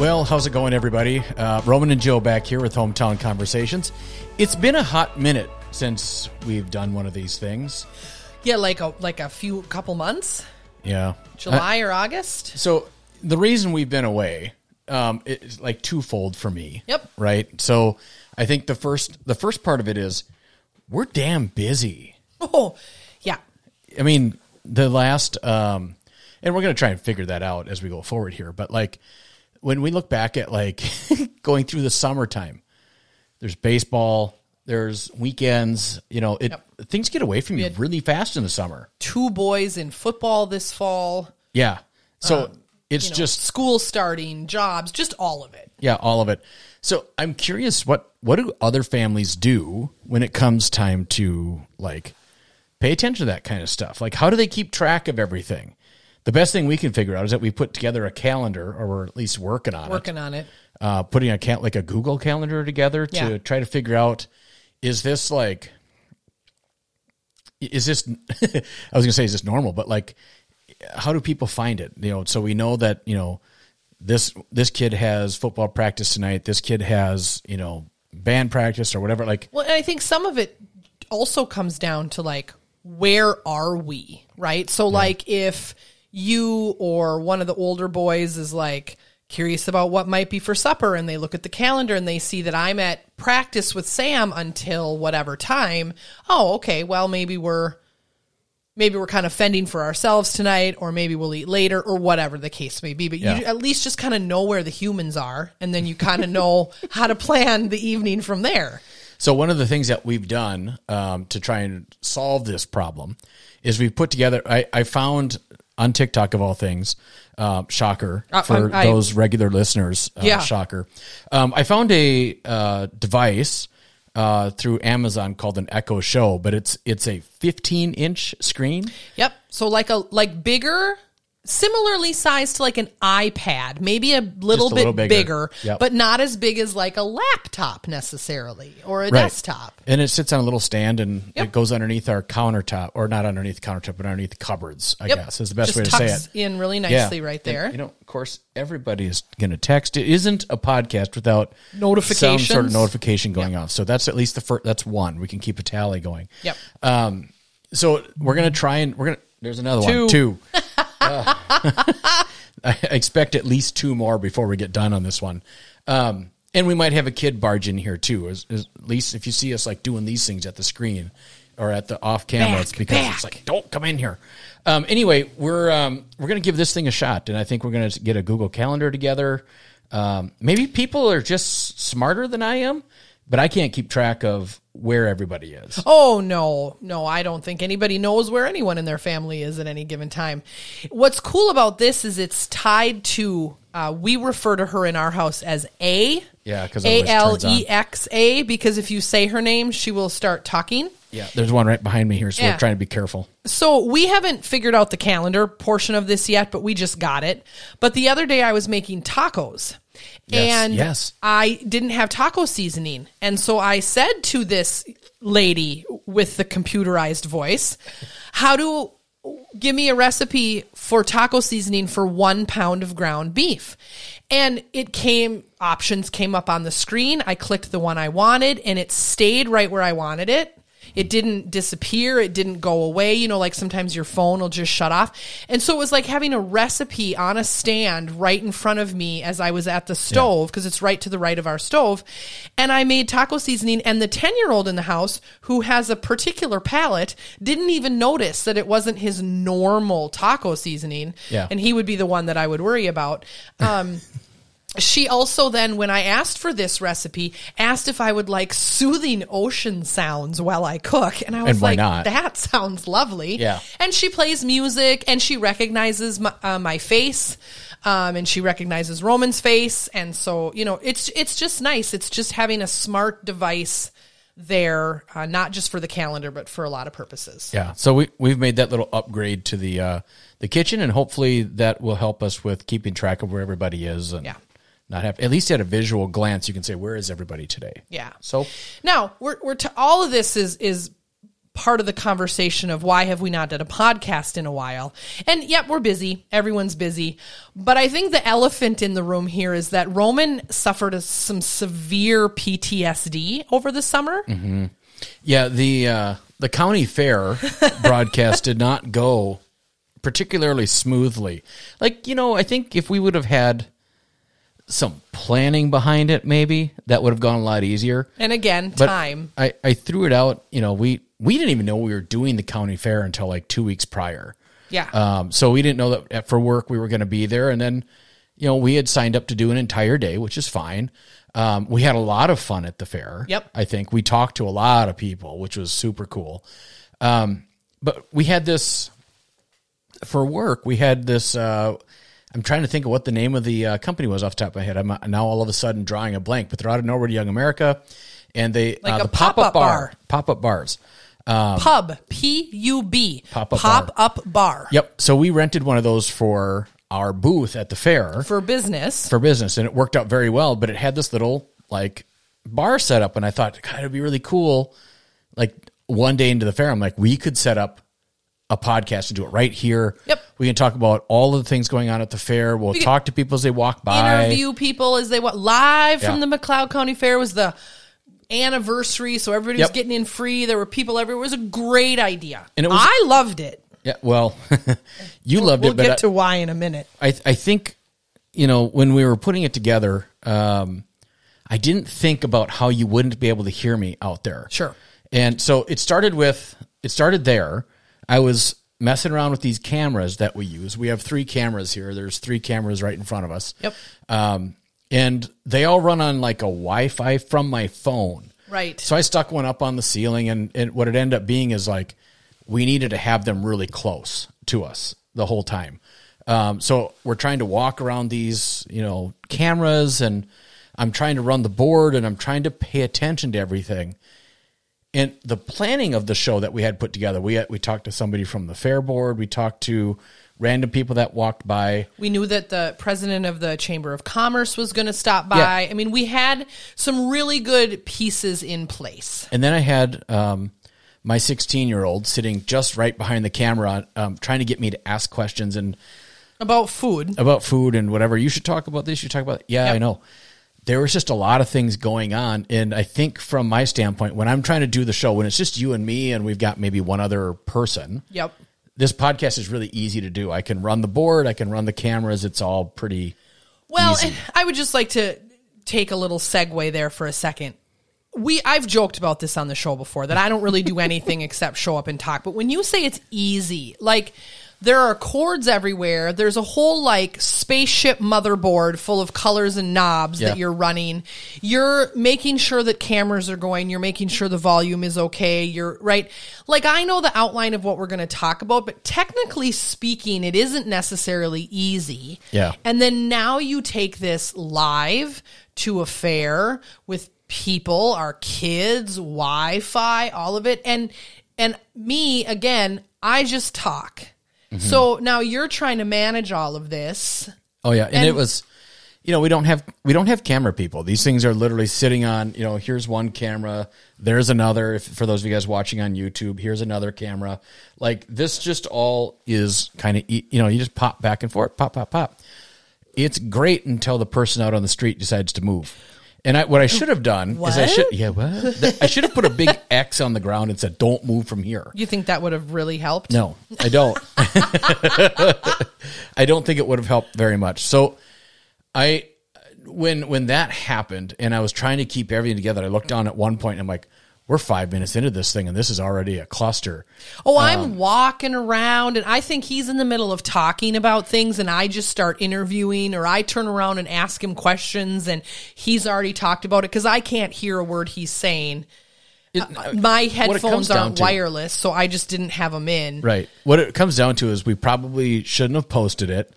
Well, how's it going, everybody? Uh, Roman and Joe back here with Hometown Conversations. It's been a hot minute since we've done one of these things. Yeah, like a like a few couple months, Yeah. July or August. so the reason we've been away um, is like twofold for me. Yep. Right. So I think the first the first part of it is we're damn busy. Oh, yeah. I mean, the last, um, and we're going to try and figure that out as we go forward here. But like when we look back at like going through the summertime, there's baseball, there's weekends, you know, it things get away from you really fast in the summer. Two boys in football this fall. Yeah. So um, it's you know, just, school starting, jobs, just all of it. yeah, all of it. So I'm curious what, what do other families do when it comes time to like pay attention to that kind of stuff? Like, how do they keep track of everything? The best thing we can figure out is that we put together a calendar, or we're at least working on it. Working on it. Uh, putting a cal- like a Google calendar together to Yeah. try to figure out is this like is this I was gonna say is this normal, but like how do people find it? You know, so we know that you know this this kid has football practice tonight. This kid has you know band practice or whatever. Like Well, and I think some of it also comes down to like where are we, right? So like if you or one of the older boys is like curious about what might be for supper and they look at the calendar and they see that I'm at practice with Sam until whatever time, oh, okay, well maybe we're maybe we're kind of fending for ourselves tonight or maybe we'll eat later or whatever the case may be but Yeah. you at least just kind of know where the humans are and then you kind of know how to plan the evening from there So one of the things that we've done um, to try and solve this problem is we've put together. I, I found on TikTok of all things, uh, shocker Uh, for I- those regular listeners. Uh, Yeah. shocker. Um, I found a uh, device uh, through Amazon called an Echo Show, but it's it's a 15 inch screen. Yep. So like a like bigger, similarly sized to like an iPad, maybe a little a bit little bigger. bigger, Yep. but not as big as like a laptop necessarily or a desktop. And it sits on a little stand and Yep. it goes underneath our countertop, or not underneath the countertop, but underneath the cupboards. I Yep. guess is the best Just way to say it. in really nicely right there. And, you know, of course, everybody is going to text. It isn't a podcast without some sort of notification going off. So that's at least the first. That's one. We can keep a tally going. Yep. Um. So we're gonna try and we're gonna. There's another Two. one. Two. Uh, I expect at least two more before we get done on this one. Um. And we might have a kid barge in here too. As, as- at least if you see us like doing these things at the screen or at the off camera, Back, it's because back. it's like don't come in here. Um, anyway, we're um, we're gonna give this thing a shot, and I think we're gonna get a Google Calendar together. Um, maybe people are just smarter than I am, but I can't keep track of where everybody is. Oh no, no, I don't think anybody knows where anyone in their family is at any given time. What's cool about this is it's tied to uh, we refer to her in our house as A. Yeah, because it L. E X A because if you say her name, she will start talking. Yeah, there's one right behind me here, so Yeah. we're trying to be careful. So we haven't figured out the calendar portion of this yet, but we just got it. But the other day I was making tacos. Yes, and yes. I didn't have taco seasoning. And so I said to this lady with the computerized voice, how do give me a recipe for taco seasoning for one pound of ground beef. And it came, options came up on the screen. I clicked the one I wanted and it stayed right where I wanted it. It didn't disappear. It didn't go away. You know, like sometimes your phone will just shut off. And so it was like having a recipe on a stand right in front of me as I was at the stove because it's right to the right of our stove. And I made taco seasoning. And the 10 year old in the house who has a particular palate didn't even notice that it wasn't his normal taco seasoning. Yeah. And he would be the one that I would worry about. Um, she also then when i asked for this recipe asked if i would like soothing ocean sounds while i cook and i was And like not? that sounds lovely Yeah. and she plays music and she recognizes my, uh, my face um, and she recognizes roman's face and so you know it's it's just nice it's just having a smart device there uh, not just for the calendar but for a lot of purposes Yeah, so we we've made that little upgrade to the uh, the kitchen, and hopefully that will help us with keeping track of where everybody is, and Yeah. Not have at least at a visual glance you can say where is everybody today. yeah So Now, we're we're t- all of this is is part of the conversation of why have we not done a podcast in a while. And yet we're busy. Everyone's busy. But I think the elephant in the room here is that Roman suffered a, some severe PTSD over the summer. Yeah, the uh, the county fair broadcast did not go particularly smoothly. Like you know, I think if we would have had some planning behind it, maybe that would have gone a lot easier. And again, But time. I, I threw it out. You know, we we didn't even know we were doing the county fair until like two weeks prior. Yeah. Um, so we didn't know that for work we were going to be there, and then you know we had signed up to do an entire day, which is fine. Um, we had a lot of fun at the fair. Yep. I think we talked to a lot of people, which was super cool. Um, but we had this for work. We had this. Uh, I'm trying to think of what the name of the uh, company was off the top of my head. I'm uh, now all of a sudden drawing a blank, but they're out of nowhere to Young America, and they Like uh, a the pop pop-up bar, bar. pop up bars. Pub. P U B. Pop-up Pop up bar. Yep. So we rented one of those for our booth at the fair For business. for business, and it worked out very well. But it had this little like bar set up, and I thought, God, it'd be really cool. Like one day into the fair, I'm like, we could set up a podcast and do it right here. Yep. We can talk about all of the things going on at the fair. We'll can talk to people as they walk by. interview people as they walk live from the McLeod County Fair was the anniversary, so everybody was Yep. getting in free. There were people everywhere. It was a great idea, And it was- I loved it. Yeah. Well, you loved it. We'll but get I- to why in a minute. I I think you know when we were putting it together, um, I didn't think about how you wouldn't be able to hear me out there. Sure. And so it started with it started there. I was messing around with these cameras that we use. We have three cameras here. There's three cameras right in front of us. Yep. Um, and they all run on like a Wi-Fi from my phone. Right. So I stuck one up on the ceiling, and, and what it ended up being is like we needed to have them really close to us the whole time. Um, so we're trying to walk around these, you know, cameras, and I'm trying to run the board, and I'm trying to pay attention to everything. And the planning of the show that we had put together, we had, we talked to somebody from the fair board, we talked to random people that walked by. We knew that the president of the Chamber of Commerce was going to stop by. I mean, we had some really good pieces in place. And then I had um, my 16 year old sitting just right behind the camera, um, trying to get me to ask questions and About food. about food and whatever. You should talk about this. You should talk about. Yeah, Yep. I know. There was just a lot of things going on, and I think from my standpoint, when I'm trying to do the show, when it's just you and me, and we've got maybe one other person, Yep. this podcast is really easy to do. I can run the board, I can run the cameras. It's all pretty. Well, I would just like to take a little segue there for a second. We I've joked about this on the show before that I don't really do anything except show up and talk. But when you say it's easy, like there are cords everywhere. There's a whole like spaceship motherboard full of colors and knobs Yeah. that you're running. You're making sure that cameras are going. You're making sure the volume is okay. You're right. Like I know the outline of what we're going to talk about, but technically speaking, it isn't necessarily easy. Yeah. And then now you take this live to a fair with people, our kids, Wi-Fi, all of it. And and me again, I just talk. Mm-hmm. So now you're trying to manage all of this. Oh yeah, and, And- it was, you know, we don't have we don't have camera people. These things are literally sitting on. You know, here's one camera, there's another. If, for those of you guys watching on YouTube, here's another camera. Like this, just all is kind of you know, you just pop back and forth, pop, pop, pop. It's great until the person out on the street decides to move. And I, what I should have done is I should yeah what I should have put a big X on the ground and said don't move from here. You think that would have really helped? No, I don't. I don't think it would have helped very much. So I when when that happened and I was trying to keep everything together, I looked down at one point and I'm like, we're five minutes into this thing and this is already a cluster. Oh, I'm walking around and I think he's in the middle of talking about things and I just start interviewing or I turn around and ask him questions and he's already talked about it because I can't hear a word he's saying. It- Uh, My what it comes headphones aren't to- wireless, so I just didn't have them in. Right. What it comes down to is we probably shouldn't have posted it,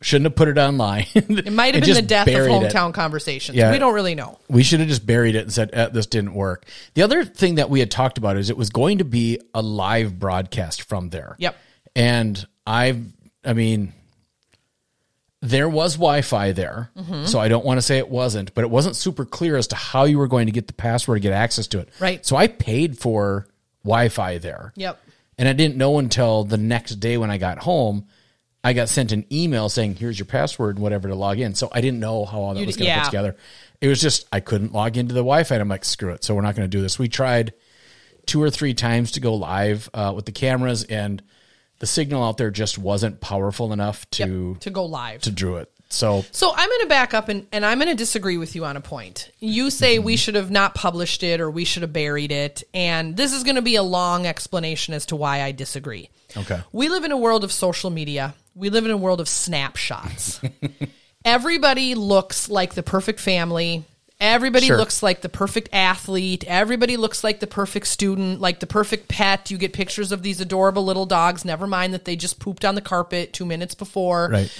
shouldn't have put it online. It might have been the death of hometown conversations. Yeah. We don't really know. We should have just buried it and said eh, this didn't work. The other thing that we had talked about is it was going to be a live broadcast from there. Yep. And I've, I mean, there was Wi-Fi there, Mm-hmm. so I don't want to say it wasn't, but it wasn't super clear as to how you were going to get the password to get access to it. Right. So I paid for Wi-Fi there. Yep. And I didn't know until the next day when I got home, I got sent an email saying, "Here's your password and whatever to log in." So I didn't know how all that You was going to yeah. put together. It was just I couldn't log into the Wi-Fi. And I'm like, screw it. So we're not going to do this. We tried two or three times to go live uh, with the cameras, and the signal out there just wasn't powerful enough to Yep. To go live. to do it. So So I'm going to back up and, and I'm going to disagree with you on a point. You say we should have not published it or we should have buried it. And this is going to be a long explanation as to why I disagree. Okay. We live in a world of social media, we live in a world of snapshots. Everybody looks like the perfect family. Everybody Sure. looks like the perfect athlete. Everybody looks like the perfect student, like the perfect pet. You get pictures of these adorable little dogs. Never mind that they just pooped on the carpet two minutes before. right.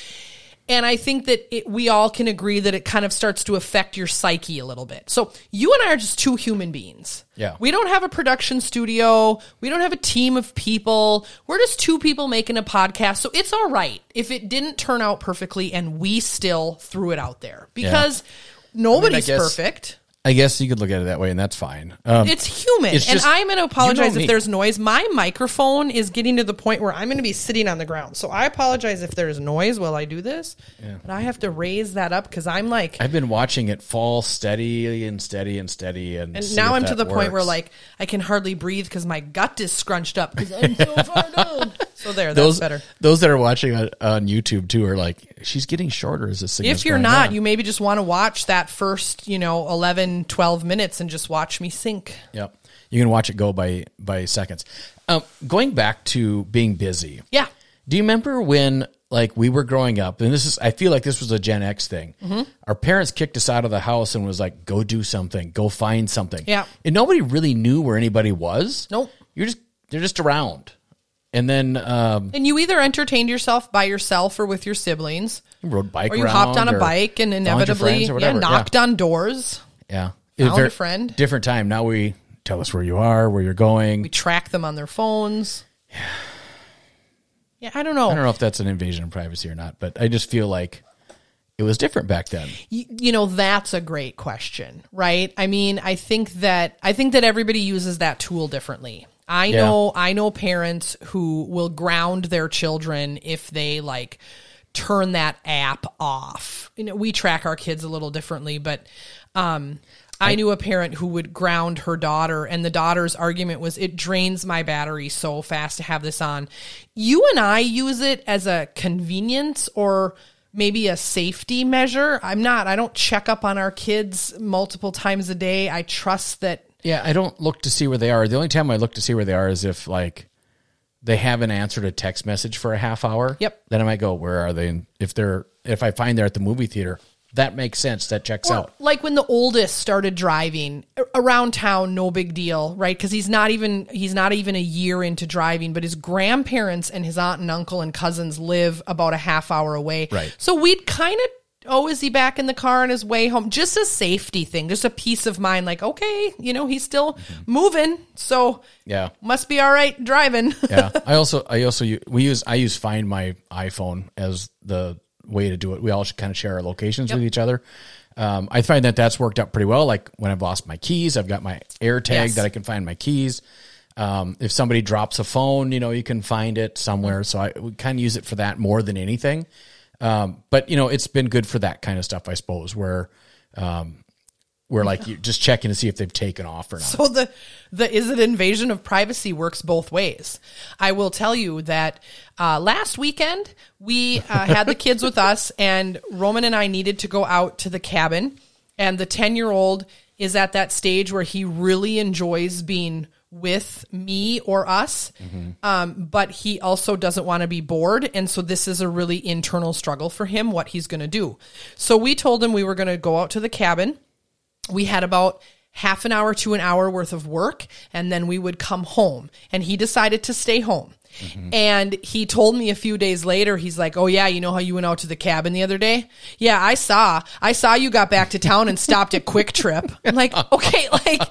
And I think that it, we all can agree that it kind of starts to affect your psyche a little bit. So you and I are just two human beings. Yeah. We don't have a production studio. We don't have a team of people. We're just two people making a podcast. So it's all right if it didn't turn out perfectly and we still threw it out there because nobody's guess- perfect. I guess you could look at it that way, and that's fine. Um, It's human. It's and I'm going to apologize you know if there's noise. My microphone is getting to the point where I'm going to be sitting on the ground. So I apologize if there's noise while I do this. But I have to raise that up because I'm like, I've been watching it fall steady and steady and steady, and, and now I'm to the point where like I can hardly breathe because my gut is scrunched up because I'm so far down. So there, that's those better. those that are watching on, on YouTube too are like, she's getting shorter as a. If you're not, on." you maybe just want to watch that first, you know, 11, 12 minutes and just watch me sink. Yep. You can watch it go by by seconds. Um, going back to being busy. Yeah. Do you remember when like we were growing up and this is I feel like this was a Gen X thing. Mm-hmm. Our parents kicked us out of the house and was like go do something, go find something. Yeah. And nobody really knew where anybody was. Nope. You're just they're just around. And then um And you either entertained yourself by yourself or with your siblings, you rode bike or you hopped on a bike and inevitably yeah, knocked on doors. Yeah. Found Very- a friend. Different time. Now we tell us where you are, where you're going. We track them on their phones. Yeah, Yeah, I don't know. I don't know if that's an invasion of privacy or not, but I just feel like it was different back then. you, you know that's a great question right i mean i think that i think that everybody uses that tool differently i Yeah. know i know parents who will ground their children if they like turn that app off you know we track our kids a little differently but um I knew a parent who would ground her daughter, and the daughter's argument was, It drains my battery so fast to have this on. You and I use it as a convenience or maybe a safety measure. I'm not, I don't check up on our kids multiple times a day. I trust that. Yeah, I don't look to see where they are. The only time I look to see where they are is if like they haven't answered a text message for a half hour. Yep. Then I might go, where are they? And if they're if I find they're at the movie theater, that makes sense. That checks Or, out. like when the oldest started driving around town, no big deal, right? Because he's not even he's not even a year into driving, but his grandparents and his aunt and uncle and cousins live about a half hour away. Right. So we'd kind of oh, is he back in the car on his way home? Just a safety thing, just a peace of mind. Like okay, you know he's still mm-hmm. moving, so Yeah. must be all right driving. yeah. I also I also we use I use Find My iPhone as the way to do it. We all should kind of share our locations with each other. Um, I find that that's worked out pretty well. Like when I've lost my keys, I've got my air tag Yes. that I can find my keys. Um, if somebody drops a phone, you know, you can find it somewhere. So I we kind of use it for that more than anything. Um, but you know, it's been good for that kind of stuff, I suppose, where, um, where like you just checking to see if they've taken off or not. So the the is it invasion of privacy works both ways. I will tell you that uh, last weekend we uh, had the kids with us, and Roman and I needed to go out to the cabin, and the ten year old is at that stage where he really enjoys being with me or us, um, but he also doesn't want to be bored, and so this is a really internal struggle for him. What he's going to do. So we told him we were going to go out to the cabin we had about half an hour to an hour worth of work and then we would come home. And he decided to stay home. Mm-hmm. And he told me a few days later he's like oh yeah you know how you went out to the cabin the other day? Yeah i saw. I saw you got back to town and stopped at Kwik Trip. I'm like okay like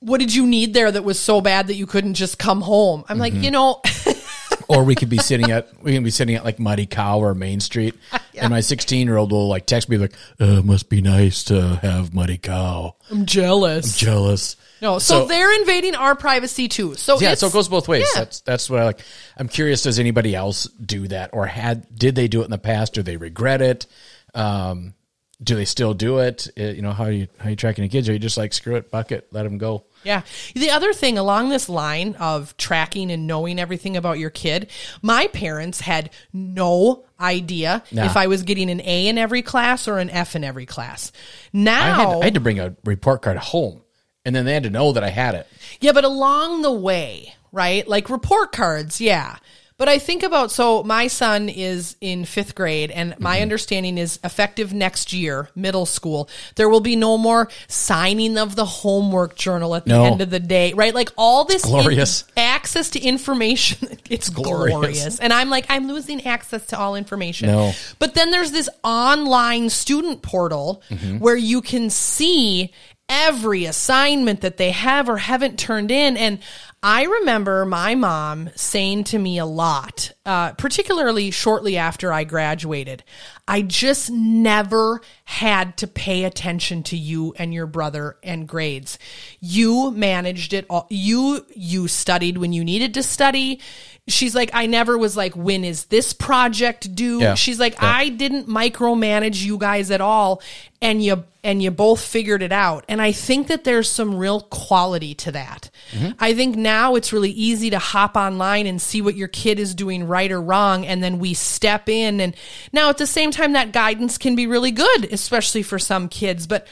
what did you need there that was so bad that you couldn't just come home? I'm like mm-hmm. you know or we could be sitting at we can be sitting at like Muddy Cow or Main Street, and my 16 year old will like text me like, uh, "Must be nice to have Muddy Cow." I'm jealous. I'm jealous. no, so, they're invading our privacy too. So yeah, so it goes both ways. Yeah. That's that's what I like. I'm curious. Does anybody else do that, or had did they do it in the past? Do they regret it? Um, do they still do it? Uh, you know how you how you tracking your kids? Are you just like screw it, bucket, let them go? Yeah. The other thing along this line of tracking and knowing everything about your kid, my parents had no idea Nah. if I was getting an A in every class or an F in every class. I Now, had, I had to bring a report card home, and then they had to know that I had it. yeah, but along the way, right? Like report cards, yeah. But I think about so my son is in fifth grade, and Mm-hmm. my understanding is effective next year, middle school, there will be no more signing of the homework journal at the No. end of the day, right? Like all this in- glorious. access to information. It's glorious. glorious. And I'm like, I'm losing access to all information. No. But then there's this online student portal Mm-hmm. where you can see every assignment that they have or haven't turned in. And I remember my mom saying to me a lot, uh, particularly shortly after I graduated, I just never had to pay attention to you and your brother and grades. You managed it all. You, you studied when you needed to study. She's like, I never was like, when is this project due? Yeah. She's like, I didn't micromanage you guys at all. And you, and you both figured it out. And I think that there's some real quality to that. Mm-hmm. I think now it's really easy to hop online and see what your kid is doing right or wrong. And then we step in. And now at the same time, that guidance can be really good, especially for some kids. But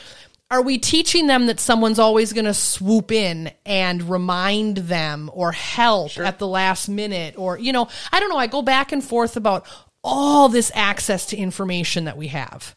are we teaching them that someone's always going to swoop in and remind them or help at the last minute? Or, you know, I don't know. I go back and forth about all this access to information that we have.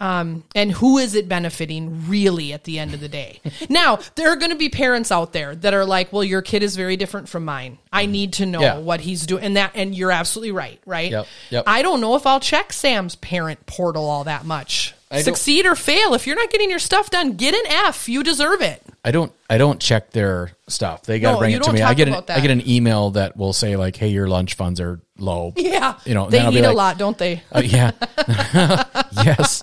Um, and who is it benefiting really at the end of the day? now, there are going to be parents out there that are like, well, your kid is very different from mine. I need to know Yeah. what he's doing. And that, and you're absolutely right, right? Yep, yep. I don't know if I'll check Sam's parent portal all that much. I Succeed or fail. If you're not getting your stuff done, get an F. You deserve it. I don't I don't check their stuff. They got to No, bring you it to don't me. I talk get an, about that. I get an email that will say like, "Hey, your lunch funds are low." Yeah. You know, they I'll be eat a like- lot, don't they? Uh, yeah. yes.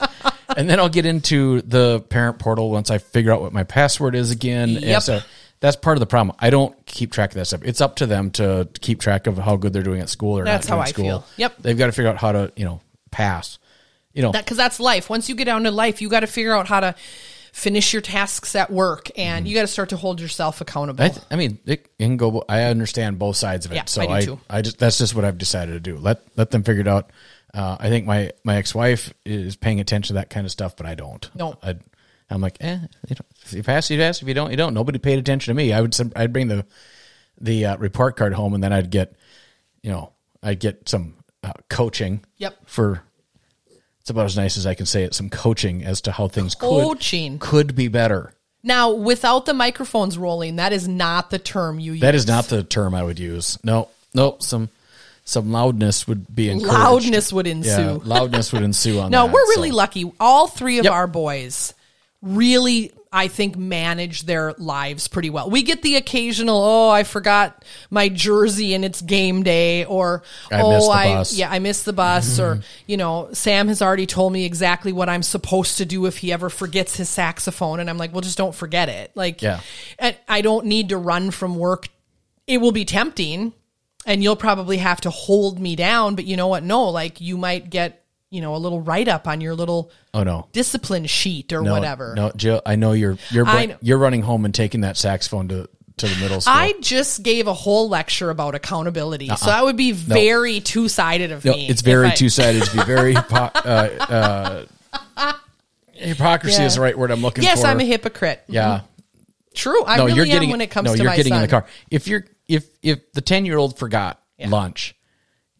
And then I'll get into the parent portal once I figure out what my password is again. Yep. And so that's part of the problem. I don't keep track of that stuff. It's up to them to keep track of how good they're doing at school or That's not doing how at I school. feel. Yep. They've got to figure out how to, you know, pass. You know, That because that's life. Once you get down to life, you got to figure out how to finish your tasks at work, and you got to start to hold yourself accountable. Mm-hmm. I, I mean, it can go. I understand both sides of it. Yeah, so I do I, too. I just that's just what I've decided to do. Let let them figure it out. Uh, I think my my ex wife is paying attention to that kind of stuff, but I don't. No. I, I'm like, eh. You don't, if you pass, you pass. If you don't, you don't. Nobody paid attention to me. I would. I'd bring the the uh, report card home, and then I'd get, you know, I'd get some uh, coaching. Yep. For it's about as nice as I can say it. Some coaching as to how things Coaching. could could be better. now, without the microphones rolling, that is not the term you use. That is not the term I would use. No, no, some some loudness would be encouraged. loudness would yeah, ensue. loudness would ensue on No, that. we're really so- lucky. All three of Yep. our boys really, I think, manage their lives pretty well. We get the occasional, oh, I forgot my jersey and it's game day, or I oh, the I bus." yeah, I missed the bus, or mm-hmm. you know, Sam has already told me exactly what I'm supposed to do if he ever forgets his saxophone, and I'm like, well, just don't forget it. Like, Yeah. and I don't need to run from work. It will be tempting and you'll probably have to hold me down but you know what no like you might get you know a little write up on your little Oh no. discipline sheet or No, whatever No, Jill, I know you're you're know. you're running home and taking that saxophone to to the middle school. I just gave a whole lecture about accountability, so that would be very two sided of no, me. it's very I- two sided. To be very uh, uh, hypocrisy Yeah. is the right word I'm looking Yes, for. Yes, I'm a hypocrite. yeah. True, I no, really you're am getting when it comes no, to you're my getting son. in the car. If you're if if the ten year old forgot lunch,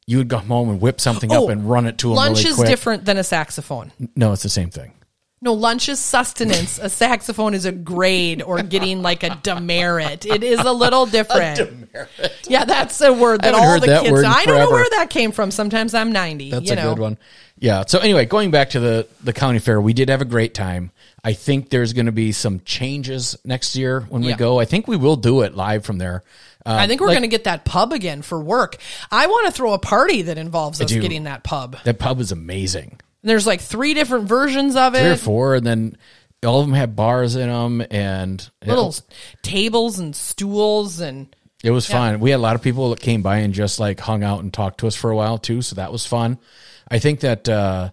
you would go home and whip something Oh, up and run it to him. Lunch really is different than a saxophone. No, it's the same thing. No, lunch is sustenance. A saxophone is a grade or getting like a demerit. It is a little different. Demerit. Yeah, that's a word that all the that kids. I don't know where that came from. Sometimes I'm 90. That's a know. good one. Yeah. So anyway, going back to the the county fair, we did have a great time. I think there's going to be some changes next year when we Yeah. go. I think we will do it live from there. Um, I think we're like, going to get that pub again for work. I want to throw a party that involves us do. getting that pub. that pub is amazing. There's like three different versions of it. Three or four, and then all of them have bars in them, and Little tables and stools and It was fun. We had a lot of people that came by and just like hung out and talked to us for a while too, so that was fun. I think that uh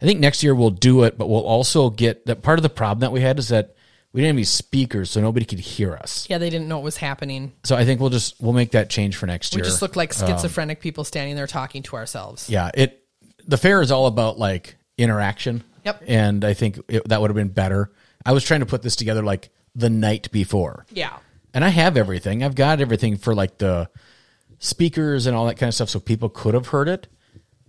I think next year we'll do it, but we'll also get that part of the problem that we had is that we didn't have any speakers, so nobody could hear us. yeah, they didn't know what was happening. So I think we'll just we'll make that change for next year. We just look like schizophrenic people standing there talking to ourselves. yeah, it the fair is all about like interaction. Yep. And I think it, that would have been better. I was trying to put this together like the night before. Yeah. And I have everything. I've got everything for like the speakers and all that kind of stuff so people could have heard it,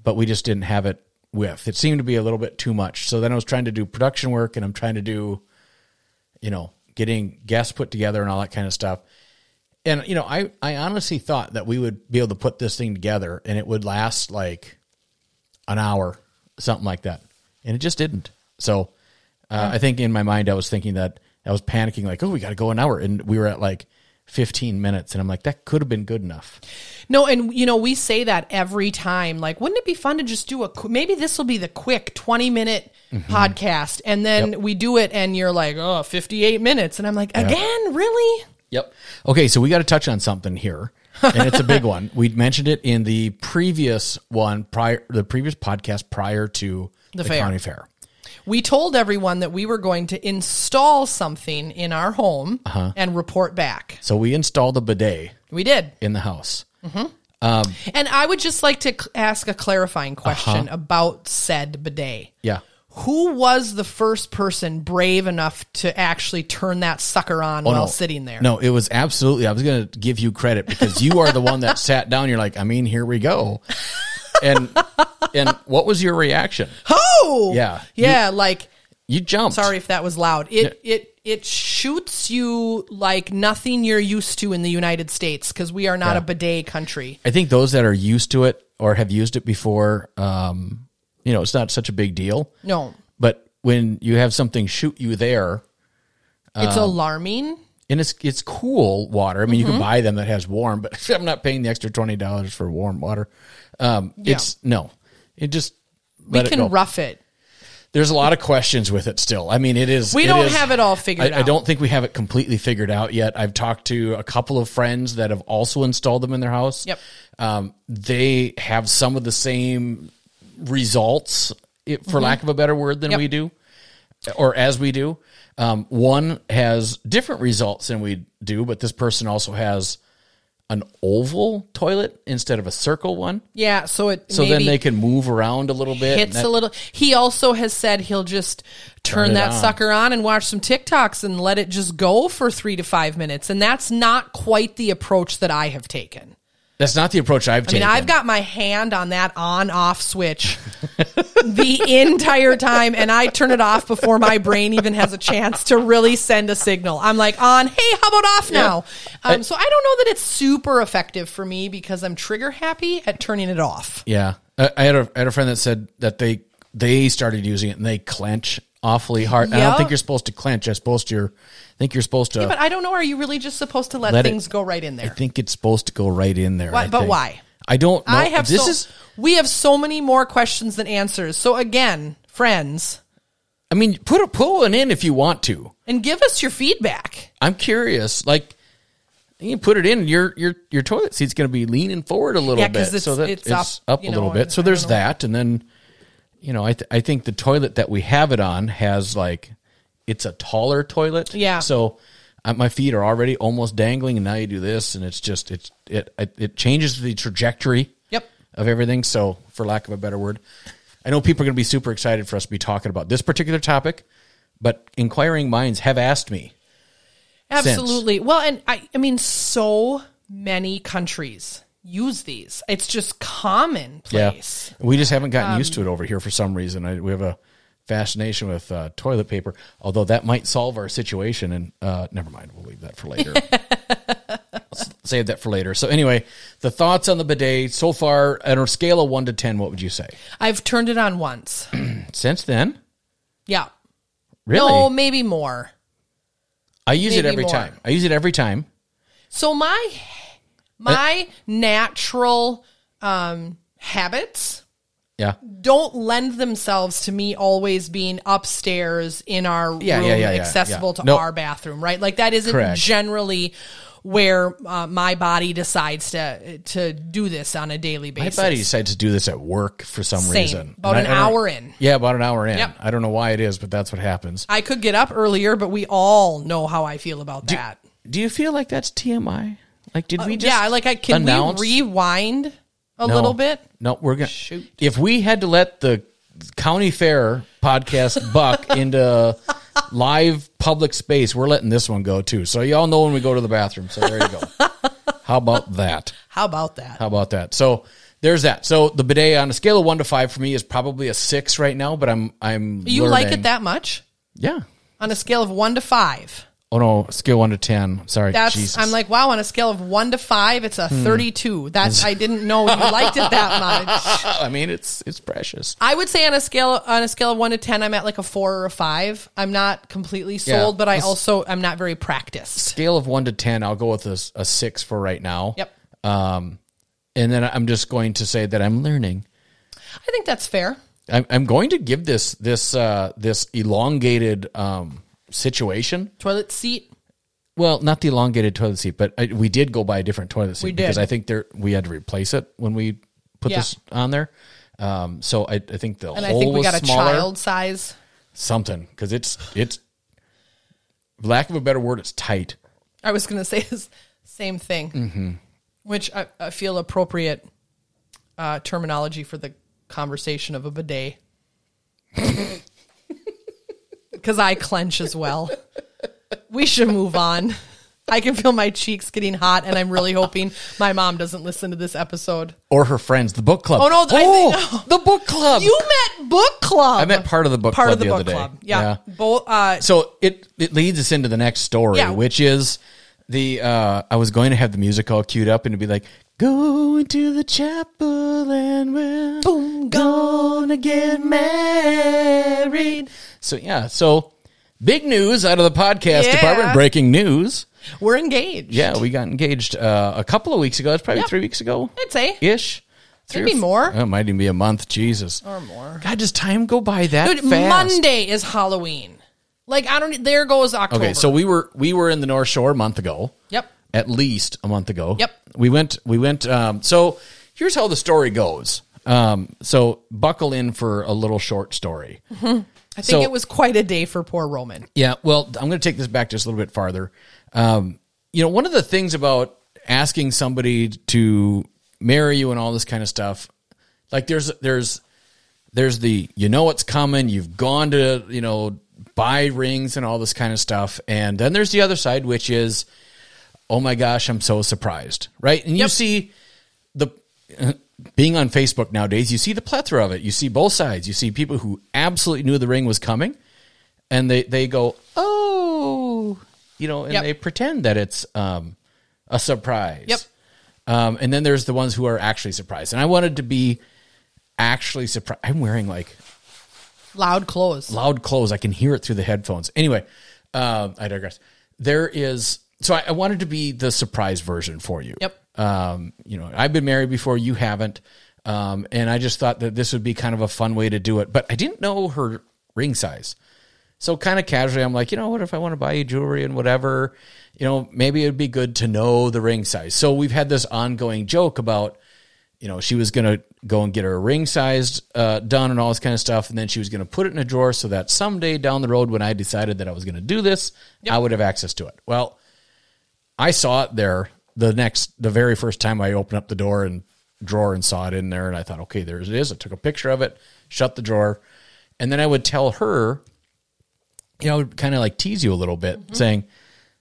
but we just didn't have it with. It seemed to be a little bit too much. So then I was trying to do production work and I'm trying to do you know, getting guests put together and all that kind of stuff. And you know, I I honestly thought that we would be able to put this thing together and it would last like an hour, something like that. And it just didn't. So uh, I think in my mind I was thinking that I was panicking like, "Oh, we got to go an hour." And we were at like 15 minutes and I'm like, "That could have been good enough." No, and you know, we say that every time. Like, wouldn't it be fun to just do a maybe this will be the quick 20 minute Mm-hmm. podcast and then we do it and you're like, "Oh, 58 minutes." And I'm like, "Again? Really?" Yep. Okay, so we got to touch on something here, and it's a big one. We mentioned it in the previous one prior, the previous podcast prior to the, fair. county fair. We told everyone that we were going to install something in our home Uh-huh. and report back. So we installed a bidet We did. in the house. And I would just like to ask a clarifying Uh-huh. question about said bidet. Yeah. Who was the first person brave enough to actually turn that sucker on while Oh, no. sitting there? No, it was absolutely. I was going to give you credit because you are the one that sat down. You're like, I mean, here we go. And and what was your reaction? Oh, Yeah. yeah. like, You jumped. sorry if that was loud. It it it shoots you like nothing you're used to in the United States because we are not Yeah. a bidet country. I think those that are used to it or have used it before, um, you know, it's not such a big deal. No, But when you have something shoot you there, it's Um, alarming. and it's it's cool water. I mean, Mm-hmm. you can buy them that has warm, but I'm not paying the extra twenty dollars for warm water. Um, It's no, it just We it can go. rough it. There's a lot of questions with it still. I mean, it is. We it don't is- have it all figured I, I don't think we have it completely figured out yet. I've talked to a couple of friends that have also installed them in their house. Yep. Um, they have some of the same results, for lack of a better word, than Mm-hmm. Yep. we do, or as we do. Um, one has different results than we do, but this person also has an oval toilet instead of a circle one. Yeah, so it So then they can move around a little bit. hits that- a little. He also has said he'll just turn, Turn that on. sucker on and watch some TikToks and let it just go for three to five minutes. And that's not quite the approach that I have taken. That's not the approach I've I mean, taken. I've got my hand on that on off switch the entire time, and I turn it off before my brain even has a chance to really send a signal. I'm like, on, hey, how about off now? Um, so I don't know that it's super effective for me because I'm trigger happy at turning it off. Yeah, I, I had a I had a friend that said that they they started using it and they clench awfully hard. I don't think you're supposed to clench. I supposed to. You're, I think you're supposed to. But I don't know. Are you really just supposed to let, Let it- things go right in there? I think it's supposed to go right in there. Why- but think. why? I don't know. I have this so, is. we have so many more questions than answers. So again, friends, I mean, put a pull one in if you want to. and give us your feedback. I'm curious. Like, you put it in, your your your toilet seat's going to be leaning forward a little Yeah, bit, so that it's it's, up, up, a little know, bit. So there's that, and then, you know, I th- I think the toilet that we have it on has like, it's a taller toilet. Yeah. So uh, my feet are already almost dangling, and now you do this, and it's just it's it it, it changes the trajectory. Yep. Of everything. So, for lack of a better word, I know people are going to be super excited for us to be talking about this particular topic, but inquiring minds have asked me. Absolutely. Well, and I, I mean, so many countries use these. It's just commonplace. Yeah. We just haven't gotten used to it over here for some reason. I, we have a fascination with uh, toilet paper. Although that might solve our situation, and uh, never mind, we'll leave that for later. Save that for later. So anyway, the thoughts on the bidet so far on a scale of one to ten, what would you say? I've turned it on once. Since then, Yeah. really, No, maybe more. I use it every more. time. I use it every time. So my my natural um habits Yeah, don't lend themselves to me always being upstairs in our Yeah, room yeah, yeah, yeah, accessible yeah. to No. our bathroom, right? Like that isn't Correct. generally where uh, my body decides to to do this on a daily basis. my basis. buddy decided to do this at work for some Same. reason. About And an I- I don't- hour in. Yeah, about an hour in. Yep. I don't know why it is, but that's what happens. I could get up earlier, but we all know how I feel about that. Do you feel like that's TMI? Like, did we just Uh, yeah, like I can announce? we rewind a No. little bit? No, we're gonna. Shoot. If we had to let the county fair podcast buck into live public space, we're letting this one go too. So y'all know when we go to the bathroom. So there you go. How about that? How about that? How about that? So there's that. So the bidet on a scale of one to five for me is probably a six right now, but I'm I'm you like learning. it that much? Yeah. On a scale of one to five. Oh no, scale one to ten. Sorry, That's Jesus. Hmm. I'm like, wow, on a scale of one to five, it's a thirty-two. That's I didn't know you liked it that much. I mean, it's it's precious. I would say on a scale on a scale of one to ten, I'm at like a four or a five. I'm not completely sold, Yeah. but I also I'm not very practiced. Scale of one to ten, I'll go with a, a six for right now. Yep. Um, and then I'm just going to say that I'm learning. I think that's fair. I'm, I'm going to give this this uh, this elongated um, situation. Toilet seat. Well, not the elongated toilet seat, but I, we did go buy a different toilet seat We because. I think there we had to replace it when we put Yeah. this on there. Um, so I, I think the And hole I think we was got a smaller. child size. something because it's it's lack of a better word, it's tight. I was going to say the same thing, Mm-hmm. which I, I feel appropriate uh, terminology for the conversation of a bidet. Because I clench as well. We should move on. I can feel my cheeks getting hot, and I'm really hoping my mom doesn't listen to this episode. Or her friends, the book club. Oh, no, I oh, the book club. You met book club. I met part of the book part club of the, book other day. club. Yeah, Yeah. both. Uh, so it it leads us into the next story, Yeah. which is the uh I was going to have the music all queued up and it'd be like, Go into the chapel and we're Boom, gonna get married. So yeah, so big news out of the podcast Yeah. department, breaking news. we're engaged. Yeah, we got engaged uh, a couple of weeks ago. It's probably Yep. three weeks ago I'd say ish. Three Maybe or f- more. Oh, it might even be a month. Jesus. or more. God, does time go by that Dude, fast? Monday is Halloween. Like I don't. There goes October. Okay, so we were we were in the North Shore a month ago. Yep. At least a month ago. Yep. We went we went um so here's how the story goes. Um so buckle in for a little short story. I think so- it was quite a day for poor Roman. Yeah, well, I'm going to take this back just a little bit farther. Um you know, one of the things about asking somebody to marry you and all this kind of stuff, like there's there's there's the you know what's coming, you've gone to, you know, buy rings and all this kind of stuff. And then there's the other side, which is, oh my gosh, I'm so surprised. Right. And you Yep. see the being on Facebook nowadays, you see the plethora of it. You see both sides. You see people who absolutely knew the ring was coming and they, they go, oh, you know, and Yep. they pretend that it's um, a surprise. Yep. Um, and then there's the ones who are actually surprised. And I wanted to be actually surprised. I'm wearing like Loud clothes. loud clothes. I can hear it through the headphones. Anyway, um, I digress. There is so I, I wanted to be the surprise version for you. Yep. Um, you know, I've been married before. You haven't. Um, and I just thought that this would be kind of a fun way to do it. But I didn't know her ring size. So kind of casually, I'm like, you know what? If I want to buy you jewelry and whatever, you know, maybe it'd be good to know the ring size. So we've had this ongoing joke about, you know, she was going to go and get her ring sized uh, done and all this kind of stuff, and then she was going to put it in a drawer so that someday down the road, when I decided that I was going to do this, I would have access to it. Well, I saw it there the next, the very first time I opened up the door and drawer and saw it in there, and I thought, okay, there it is. I took a picture of it, shut the drawer, and then I would tell her, you know, I kind of like tease you a little bit, saying,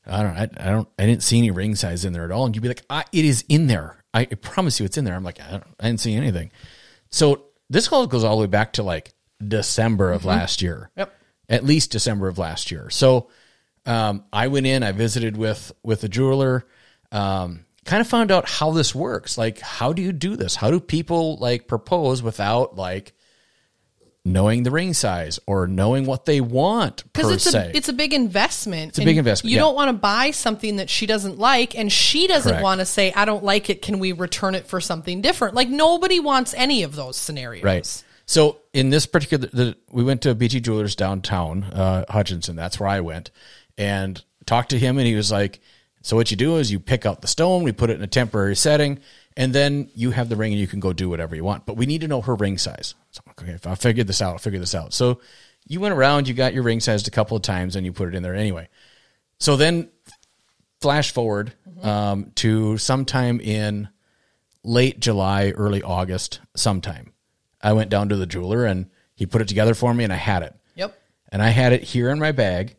I don't, I, I don't, I didn't see any ring size in there at all, and you'd be like, ah, it is in there. I promise you, it's in there. I'm like, I, don't, I didn't see anything. So this all goes all the way back to like December of last year. Yep. At least December of last year. So um, I went in, I visited with with the jeweler, um, kind of found out how this works. Like, how do you do this? How do people like propose without like knowing the ring size or knowing what they want Because it's se? a it's a big investment. It's a big investment, You yeah. don't want to buy something that she doesn't like, and she doesn't want to say, "I don't like it. Can we return it for something different?" Like nobody wants any of those scenarios. Right. So in this particular, the, we went to a BG Jewelers downtown, uh, Hutchinson. That's where I went and talked to him, and he was like, "So what you do is you pick out the stone, we put it in a temporary setting, and then you have the ring, and you can go do whatever you want. But we need to know her ring size." So I'm like, okay, if I figured this out, I'll figure this out. So you went around, you got your ring sized a couple of times, and you put it in there anyway. So then, flash forward um, to sometime in late July, early August, sometime. I went down to the jeweler and he put it together for me and I had it. Yep. And I had it here in my bag,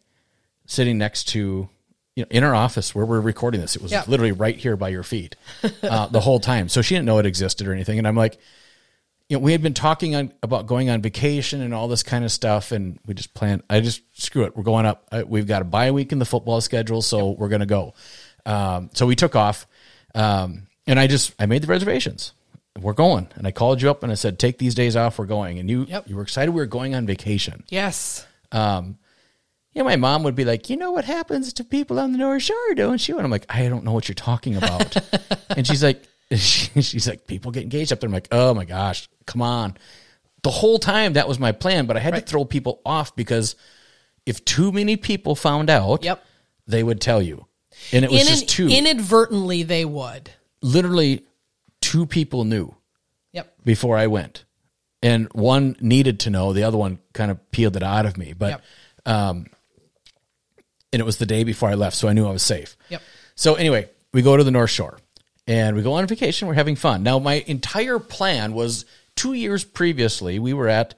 sitting next to, you know, in our office where we're recording this. It was Yeah. literally right here by your feet uh, the whole time. So she didn't know it existed or anything. And I'm like, you know, we had been talking on, about going on vacation and all this kind of stuff, and we just planned. I just screw it. We're going up. We've got a bye week in the football schedule, so we're going to go. Um, so we took off, um, and I just I made the reservations. We're going, and I called you up and I said, "Take these days off. We're going." And you Yep. you were excited. We were going on vacation. Yes. Um, you know, my mom would be like, "You know what happens to people on the North Shore, don't you?" And I'm like, "I don't know what you're talking about." and she's like, "She's like, people get engaged up there." I'm like, "Oh my gosh, come on!" The whole time that was my plan, but I had Right. to throw people off because if too many people found out, Yep. they would tell you, and it was just two. inadvertently, they would. literally, two people knew Yep. before I went, and one needed to know. The other one kind of peeled it out of me, but. Yep. Um, and it was the day before I left, so I knew I was safe. Yep. So anyway, we go to the North Shore and we go on vacation. We're having fun. Now, my entire plan was two years previously. We were at,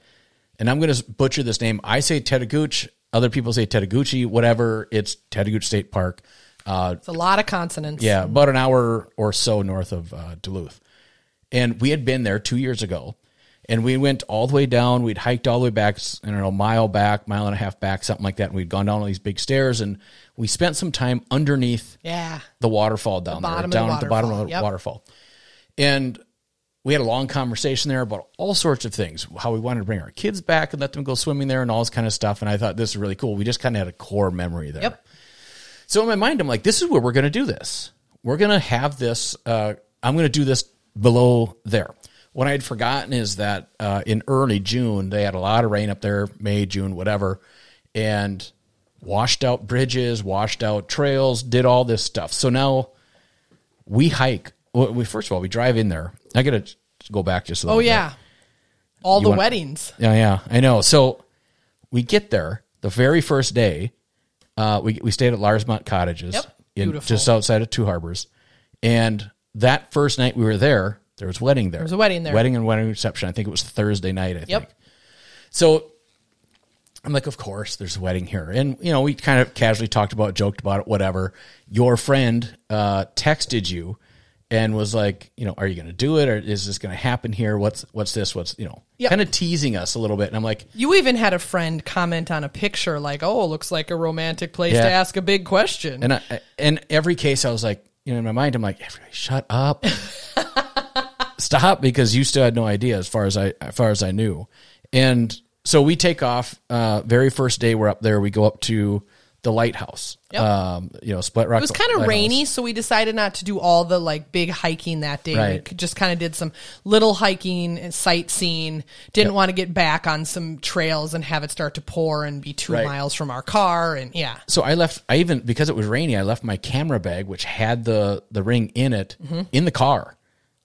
and I'm going to butcher this name. I say Tedagooch. Other people say Tetaguchi. Whatever. It's Tedagooch State Park. Uh, It's a lot of consonants. yeah, about an hour or so north of uh, Duluth. And we had been there two years ago. And we went all the way down. We'd hiked all the way back, I don't know, a mile back, mile and a half back, something like that. And we'd gone down all these big stairs. And we spent some time underneath Yeah. the waterfall down there, bottom of the down at the bottom of the waterfall, yep. waterfall. And we had a long conversation there about all sorts of things, how we wanted to bring our kids back and let them go swimming there and all this kind of stuff. And I thought this is really cool. We just kind of had a core memory there. Yep. So in my mind, I'm like, this is where we're going to do this. We're going to have this. Uh, I'm going to do this below there. What I had forgotten is that uh, in early June they had a lot of rain up there, May, June, whatever, and washed out bridges, washed out trails, did all this stuff. So now we hike. Well, we first of all we drive in there. I got to go back just a little. Bit. Oh bit. yeah. All the want- weddings. Yeah, yeah, I know. So we get there the very first day. Uh, we we stayed at Larsmont Cottages, Yep. in, just outside of Two Harbors, and that first night we were there, there was a wedding there. There was a wedding there. Wedding and wedding reception. I think it was Thursday night. I Yep. think. So I'm like, of course, there's a wedding here, and you know, we kind of casually talked about, it, joked about it, whatever. Your friend uh, texted you and was like, you know, are you going to do it, or is this going to happen here? What's what's this? What's you know, Yep. kind of teasing us a little bit, and I'm like, You even had a friend comment on a picture like, "Oh, looks like a romantic place Yeah. to ask a big question." and I, in every case, I was like, you know, in my mind, I'm like, everybody, shut up, stop, because you still had no idea as far as I as far as I knew, and so we take off. Uh, very first day we're up there, we go up to the lighthouse. Yep. Um, you know, Split Rock. it was kind of rainy, so we decided not to do all the like big hiking that day. We Right. could- just kind of did some little hiking and sightseeing. Didn't want to get back on some trails and have it start to pour and be two Right. miles from our car. And yeah, So I left. I even because it was rainy, I left my camera bag, which had the the ring in it, Mm-hmm. in the car,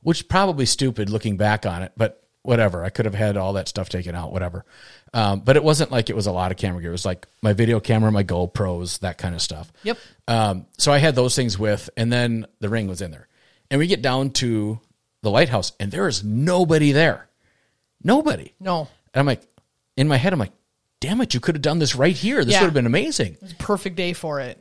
which is probably stupid looking back on it, but whatever. I could have had all that stuff taken out, whatever. Um, but it wasn't like it was a lot of camera gear. It was like my video camera, my GoPros, that kind of stuff. Yep. Um, so I had those things with, and then the ring was in there, and we get down to the lighthouse, and there is nobody there, nobody. no, And I'm like, in my head, I'm like, damn it, you could have done this right here. This Yeah. would have been amazing. it was a perfect day for it.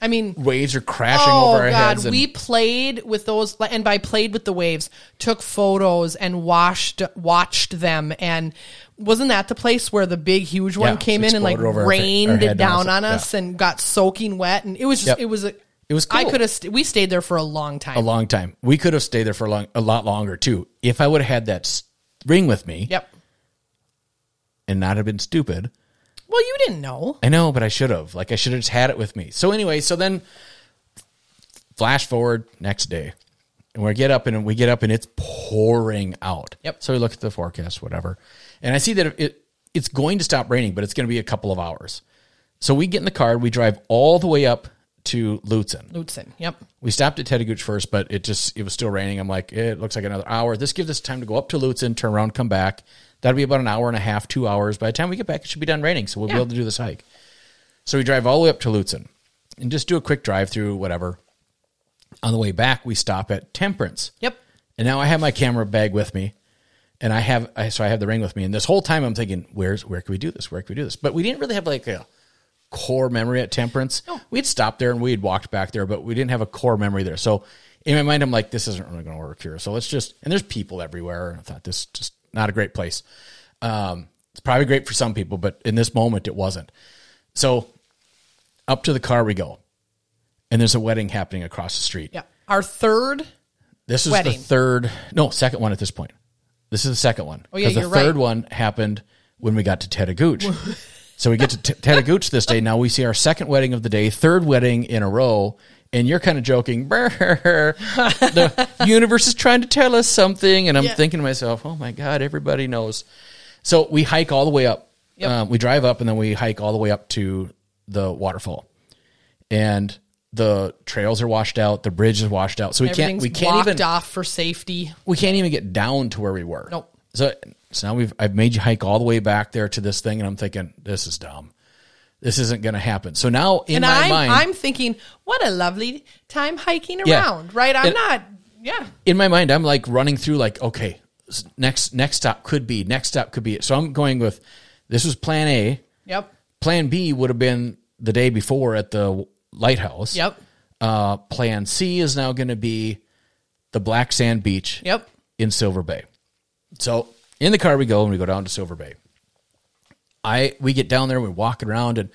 I mean, waves are crashing oh over our god, heads. And, we played with those, and by played with the waves, took photos and watched watched them. And wasn't that the place where the big huge one Yeah, came in and like over our our rained down on us, us and got soaking wet? And it was just Yep. it was a It was I could have st- we stayed there for a long time. a long time. We could have stayed there for a, long, a lot longer too. If I would have had that ring with me Yep. and not have been stupid. Well, you didn't know. I know, but I should have. Like I should have just had it with me. So anyway, so then flash forward next day. And we get up and we get up and it's pouring out. Yep. So we look at the forecast, whatever. And I see that it it's going to stop raining, but it's going to be a couple of hours. So we get in the car, we drive all the way up to Lutsen. Lutsen. Yep. We stopped at Teddegooch first, but it just it was still raining. I'm like, eh, it looks like another hour. This gives us time to go up to Lutsen, turn around, come back. That'll be about an hour and a half, two hours. By the time we get back, it should be done raining, so we'll Yeah. be able to do this hike. So we drive all the way up to Lutsen and just do a quick drive through, whatever. On the way back, we stop at Temperance. Yep. And now I have my camera bag with me, and I have I, so I have the ring with me. And this whole time I'm thinking, where's where can we do this? Where can we do this? But we didn't really have like a core memory at Temperance. No. We'd stopped there and we'd walked back there, but we didn't have a core memory there. So in my mind, I'm like, this isn't really going to work here. So let's just and there's people everywhere. And I thought this is just not a great place. Um, it's probably great for some people, but in this moment, it wasn't. So up to the car we go, and there's a wedding happening across the street. Yeah. Our third. This is Wedding. the third, no, second one at this point. This is the second one. Oh, yeah, the you're third right. one happened when we got to Teddegooch. so we get to T- Teddegooch this day. Now we see our second wedding of the day, third wedding in a row. And you're kind of joking, the universe is trying to tell us something. And I'm Yeah. thinking to myself, oh my God, everybody knows. So we hike all the way up. Yep. Um, we drive up and then we hike all the way up to the waterfall. And the trails are washed out, the bridge is washed out. So we can't we can't even off for safety. we can't even get down to where we were. Nope. So, so now we've I've made you hike all the way back there to this thing, and I'm thinking this is dumb. This isn't going to happen. So now in and my I'm mind, I'm thinking, what a lovely time hiking Yeah. around, right? I'm And- not. Yeah. in my mind, I'm like running through like, okay, next next stop could be next stop could be. So I'm going with this was Plan A. Yep. Plan B would have been the day before at the lighthouse. Yep. Uh, plan C is now going to be the Black Sand Beach. Yep. in Silver Bay. So in the car we go and we go down to Silver Bay. I we get down there, we walk around and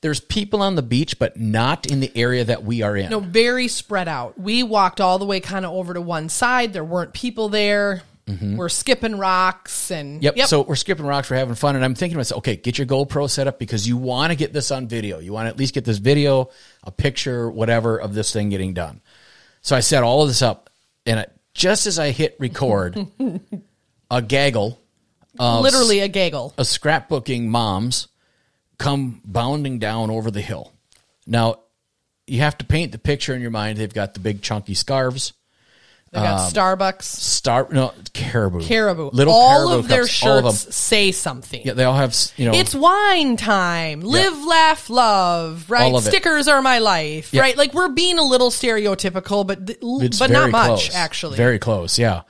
there's people on the beach, but not in the area that we are in. No, very spread out. We walked all the way kind of over to one side. There weren't people there. We're skipping rocks and Mm-hmm. Yep. So we're skipping rocks, we're having fun, and I'm thinking to myself, okay, get your GoPro set up because you want to get this on video. You want to at least get this video, a picture, whatever of this thing getting done. So I set all of this up, and it, just as I hit record, a gaggle literally a gaggle. of scrapbooking moms come bounding down over the hill. Now, you have to paint the picture in your mind. They've got the big chunky scarves, They got Um, Starbucks, star no caribou, caribou. little all caribou of their cups, of them. shirts say something. Yeah, they all have you know. It's wine time. Live, laugh, love. Right. Of it. Stickers are my life. Yeah. Right. Like we're being a little stereotypical, but th- but not much close. actually. Very close, yeah.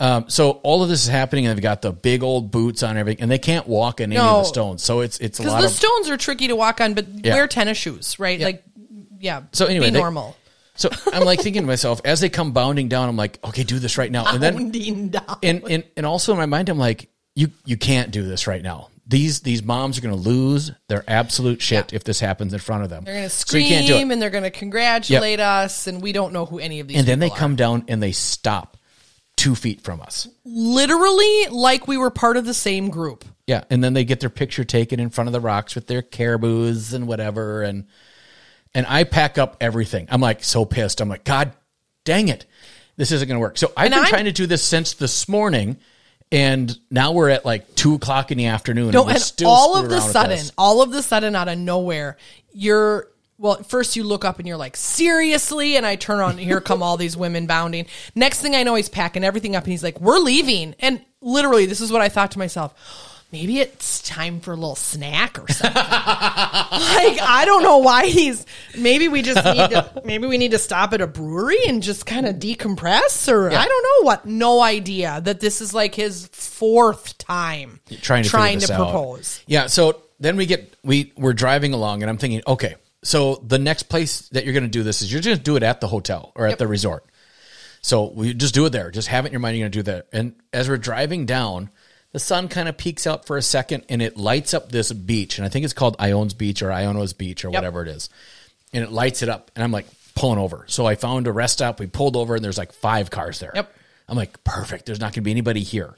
Um, so all of this is happening, and they've got the big old boots on everything, and they can't walk in any of the stones. So it's it's a because lot the of. stones are tricky to walk on, but Yeah. wear tennis shoes. Right. Like yeah. So anyway, be they- normal. so I'm like thinking to myself as they come bounding down, I'm like, okay, do this right now, and then Bounding down. and and and also in my mind, I'm like, you you can't do this right now. These these moms are going to lose their absolute shit if this happens in front of them. They're going to scream can't do it. and they're going to congratulate us, and we don't know who any of these. And then they people are. come down and they stop two feet from us. literally like we were part of the same group. Yeah, and then they get their picture taken in front of the rocks with their caribous and whatever, and and I pack up everything. I'm like so pissed. I'm like, God dang it, this isn't going to work. So I've And been I'm- trying to do this since this morning, and now we're at like two o'clock in the afternoon. No, and, we're and still all of the sudden, all of the sudden, out of nowhere, you're well. First, you look up and you're like, seriously, and I turn on. Here come all these women bounding. Next thing I know, he's packing everything up and he's like, "We're leaving." And literally, this is what I thought to myself. Maybe it's time for a little snack or something. like I don't know why he's. Maybe we just need to. Maybe we need to stop at a brewery and just kind of decompress, or I don't know what. No idea that this is like his fourth time trying to trying to out. propose. Yeah, so then we get we we're driving along, and I'm thinking, okay, So the next place that you're going to do this is you're just do it at the hotel or at Yep. the resort. So we just do it there. Just have it in your mind. You're going to do that. And as we're driving down, the sun kind of peaks out for a second and it lights up this beach. And I think it's called Ione's Beach or Iona's Beach or Yep. whatever it is. And it lights it up. And I'm like pulling over. So I found a rest stop. We pulled over and there's like five cars there. Yep. I'm like, perfect. There's not going to be anybody here.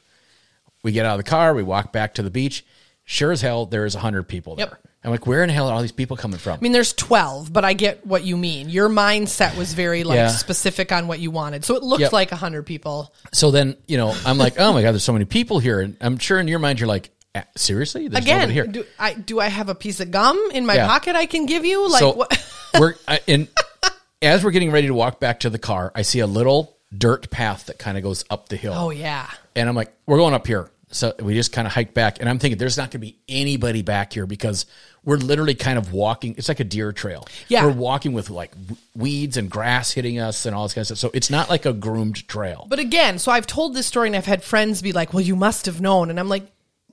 We get out of the car. We walk back to the beach. Sure as hell, there's 100 people there. Yep. I'm like, where in hell are all these people coming from? I mean, there's 12, but I get what you mean. Your mindset was very like Yeah. specific on what you wanted. So it looked Yep. like 100 people. So then, you know, I'm like, oh my god, there's so many people here, and I'm sure in your mind you're like, "Ah, seriously, there's Again, here. do I do I have a piece of gum in my Yeah. pocket I can give you? Like so what? we're I, and as we're getting ready to walk back to the car, I see a little dirt path that kind of goes up the hill, Oh yeah. and I'm like, we're going up here. So we just kind of hiked back, and I'm thinking there's not going to be anybody back here because we're literally kind of walking. It's like a deer trail. Yeah. we're walking with like weeds and grass hitting us and all this kind of stuff. So it's not like a groomed trail. But again, so I've told this story and I've had friends be like, "Well, you must have known." And I'm like,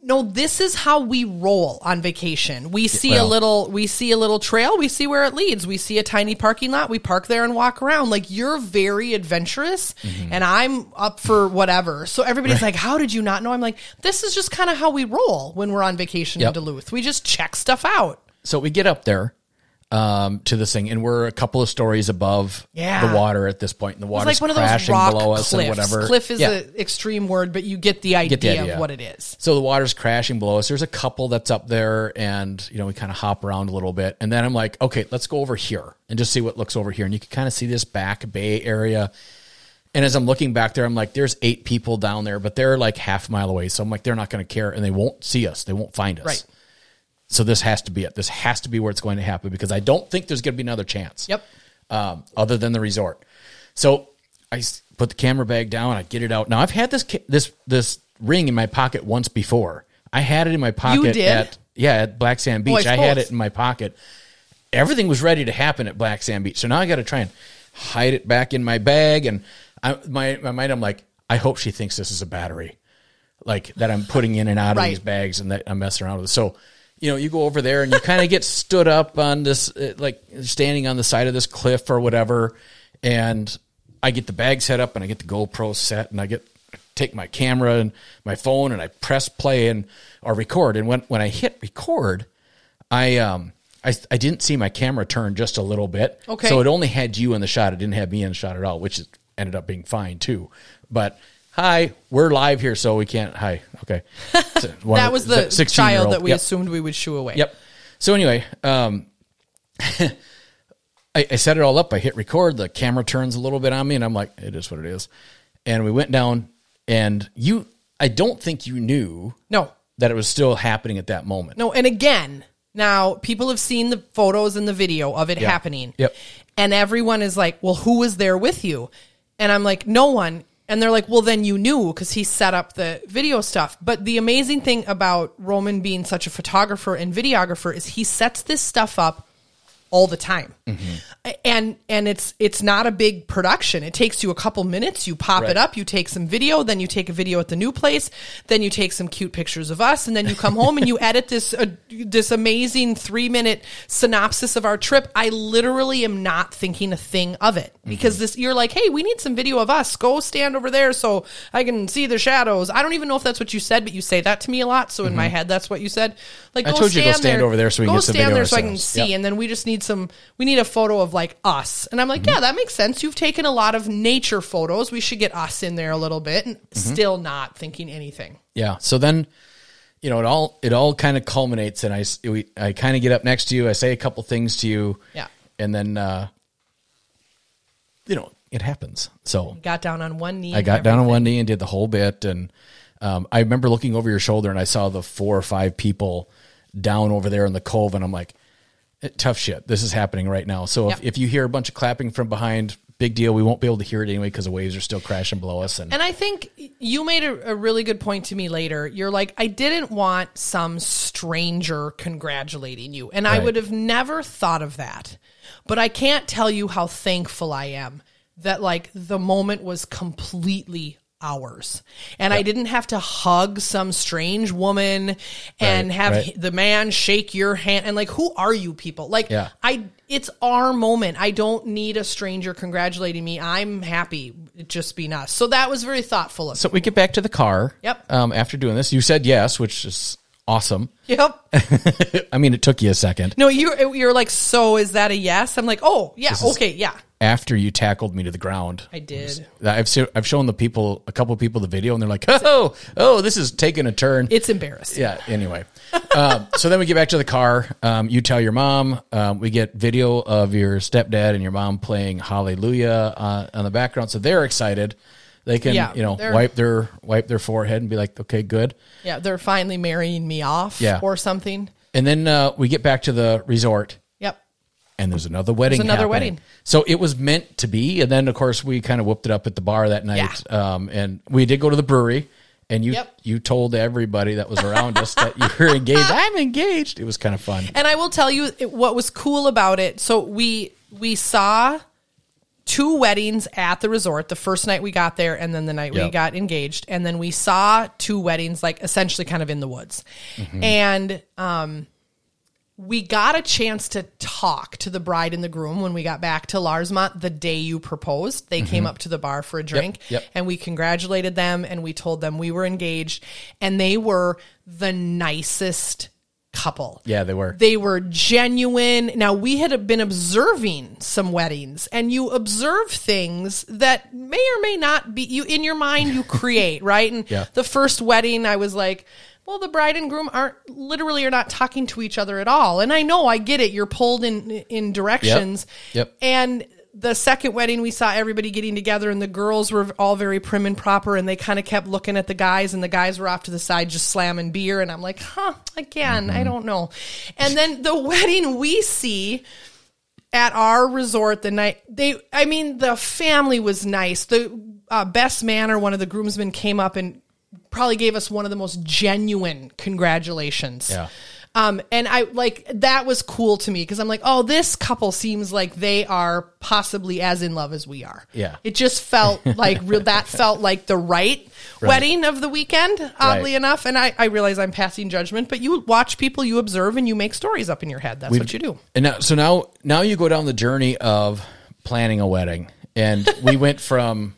"No, this is how we roll on vacation. We see a little we see a little trail, we see where it leads. We see a tiny parking lot, we park there and walk around. Like you're very adventurous Mm-hmm. and I'm up for whatever." So everybody's like, "How did you not know?" I'm like, "This is just kind of how we roll when we're on vacation Yep. in Duluth. We just check stuff out." So we get up there um, to this thing, and we're a couple of stories above Yeah. the water at this point. and the It's water's like one of those crashing rock below us cliffs. and whatever. Cliff is Yeah. an extreme word, but you get the idea, Get the idea. of what it is. So the water's crashing below us. There's a couple that's up there, and you know we kind of hop around a little bit, and then I'm like, okay, let's go over here and just see what looks over here, and you can kind of see this back bay area. And as I'm looking back there, I'm like, there's eight people down there, but they're like half a mile away. So I'm like, they're not going to care, and they won't see us. They won't find us. Right. So this has to be it. This has to be where it's going to happen because I don't think there's going to be another chance. Yep. Um, other than the resort. So I put the camera bag down. I get it out. Now I've had this ca- this this ring in my pocket once before. I had it in my pocket You did? at yeah at Black Sand Beach. I I, had it in my pocket. Everything was ready to happen at Black Sand Beach. So now I got to try and hide it back in my bag. And I, my my mind, I'm like, I hope she thinks this is a battery, like that I'm putting in and out of these bags and that I'm messing around with. So. You know, you go over there and you kind of get stood up on this, uh, like standing on the side of this cliff or whatever. And I get the bag set up and I get the GoPro set and I get take my camera and my phone and I press play and or record. And when when I hit record, I um I, I didn't see my camera turn just a little bit. Okay. So it only had you in the shot. It didn't have me in the shot at all, which ended up being fine too. But hi, we're live here, so we can't. Hi, okay. That was the 16-year-old. child that we Yep. assumed we would shoo away. Yep. So anyway, um, I, I set it all up. I hit record. The camera turns a little bit on me, and I'm like, it is what it is. And we went down, and you, I don't think you knew No, that it was still happening at that moment. no. And again, now people have seen the photos and the video of it Yeah. happening. Yep. And everyone is like, well, who was there with you? And I'm like, no one. And they're like, well, then you knew because he set up the video stuff. But the amazing thing about Roman being such a photographer and videographer is he sets this stuff up all the time. Mm-hmm. And and it's it's not a big production. It takes you a couple minutes. You pop Right. it up, you take some video, then you take a video at the new place, then you take some cute pictures of us, and then you come home and you edit this uh, this amazing 3-minute synopsis of our trip. I literally am not thinking a thing of it mm-hmm. because this you're like, "Hey, we need some video of us. Go stand over there so I can see the shadows." I don't even know if that's what you said, but you say that to me a lot, so in my mm-hmm. head that's what you said. Like. I told you to go stand there- over there so we can go get some stand video there so I can ourselves. see Yep. and then we just need some we need a photo of like us and i'm like Mm-hmm. yeah that makes sense you've taken a lot of nature photos we should get us in there a little bit and Mm-hmm. still not thinking anything Yeah. So then, you know, it all it all kind of culminates, and I s- we, I kind of get up next to you. I say a couple things to you. Yeah. And then, uh, you know, it happens. So got down on one knee I and got down on everything. one knee and did the whole bit. And um, I remember looking over your shoulder and I saw the four or five people down over there in the cove, and I'm like, eh, tough shit. This is happening right now. So if, Yep. if you hear a bunch of clapping from behind, big deal. We won't be able to hear it anyway because the waves are still crashing below us. And, And I think you made a, a really good point to me later. You're like, I didn't want some stranger congratulating you. And I would have never thought of that. But I can't tell you how thankful I am that, like, the moment was completely ours. And I didn't have to hug some strange woman and Right, have right. the man shake your hand. And, like, who are you people? Like, Yeah. I it's our moment. I don't need a stranger congratulating me. I'm happy just being us. So that was very thoughtful of So we get back to the car. Yep. Um, after doing this, you said yes, which is awesome. Yep. I mean, it took you a second No, you you're like, so is that a yes? I'm like, oh yeah, is- okay, yeah. After you tackled me to the ground. I did. I've I've shown the people a couple of people the video, and they're like, "Oh, oh, this is taking a turn." It's embarrassing. yeah. Anyway, um, so then we get back to the car. Um, you tell your mom. Um, we get video of your stepdad and your mom playing Hallelujah uh, on the background, so they're excited. They can, Yeah, you know, wipe their wipe their forehead and be like, "Okay, good." Yeah, they're finally marrying me off Yeah. or something. And then uh, we get back to the resort. Yep. and there's another wedding. another happening. wedding. So it was meant to be, and then of course we kind of whooped it up at the bar that night. Um, and we did go to the brewery, and you Yep. you told everybody that was around us that you were engaged. I'm engaged. It was kind of fun. And I will tell you what was cool about it. So we we saw two weddings at the resort. The first night we got there, and then the night we got engaged, and then we saw two weddings, like essentially kind of in the woods. Mm-hmm. And um, we got a chance to talk to the bride and the groom when we got back to Larsmont the day you proposed. They came up to the bar for a drink, Mm-hmm. yep. and we congratulated them, and we told them we were engaged, and they were the nicest couple. Yeah, they were. They were genuine. Now, we had been observing some weddings, and you observe things that may or may not be you in your mind, you create, right? And Yeah. the first wedding, I was like, well, the bride and groom aren't literally are not talking to each other at all. And I know, I get it. You're pulled in in directions. Yep. And the second wedding, we saw everybody getting together, and the girls were all very prim and proper, and they kind of kept looking at the guys, and the guys were off to the side just slamming beer, and I'm like, huh, again, I don't know. And then the wedding we see at our resort the night they i mean the family was nice the uh, best man or one of the groomsmen came up and probably gave us one of the most genuine congratulations. Yeah. um and i like that was cool to me because i'm like oh this couple seems like they are possibly as in love as we are. Yeah. it just felt like real that felt like the right, wedding of the weekend oddly Right. enough. And I, I realize i'm passing judgment but you watch people you observe and you make stories up in your head. That's what you do. And now, so now, now you go down the journey of planning a wedding, and we went from,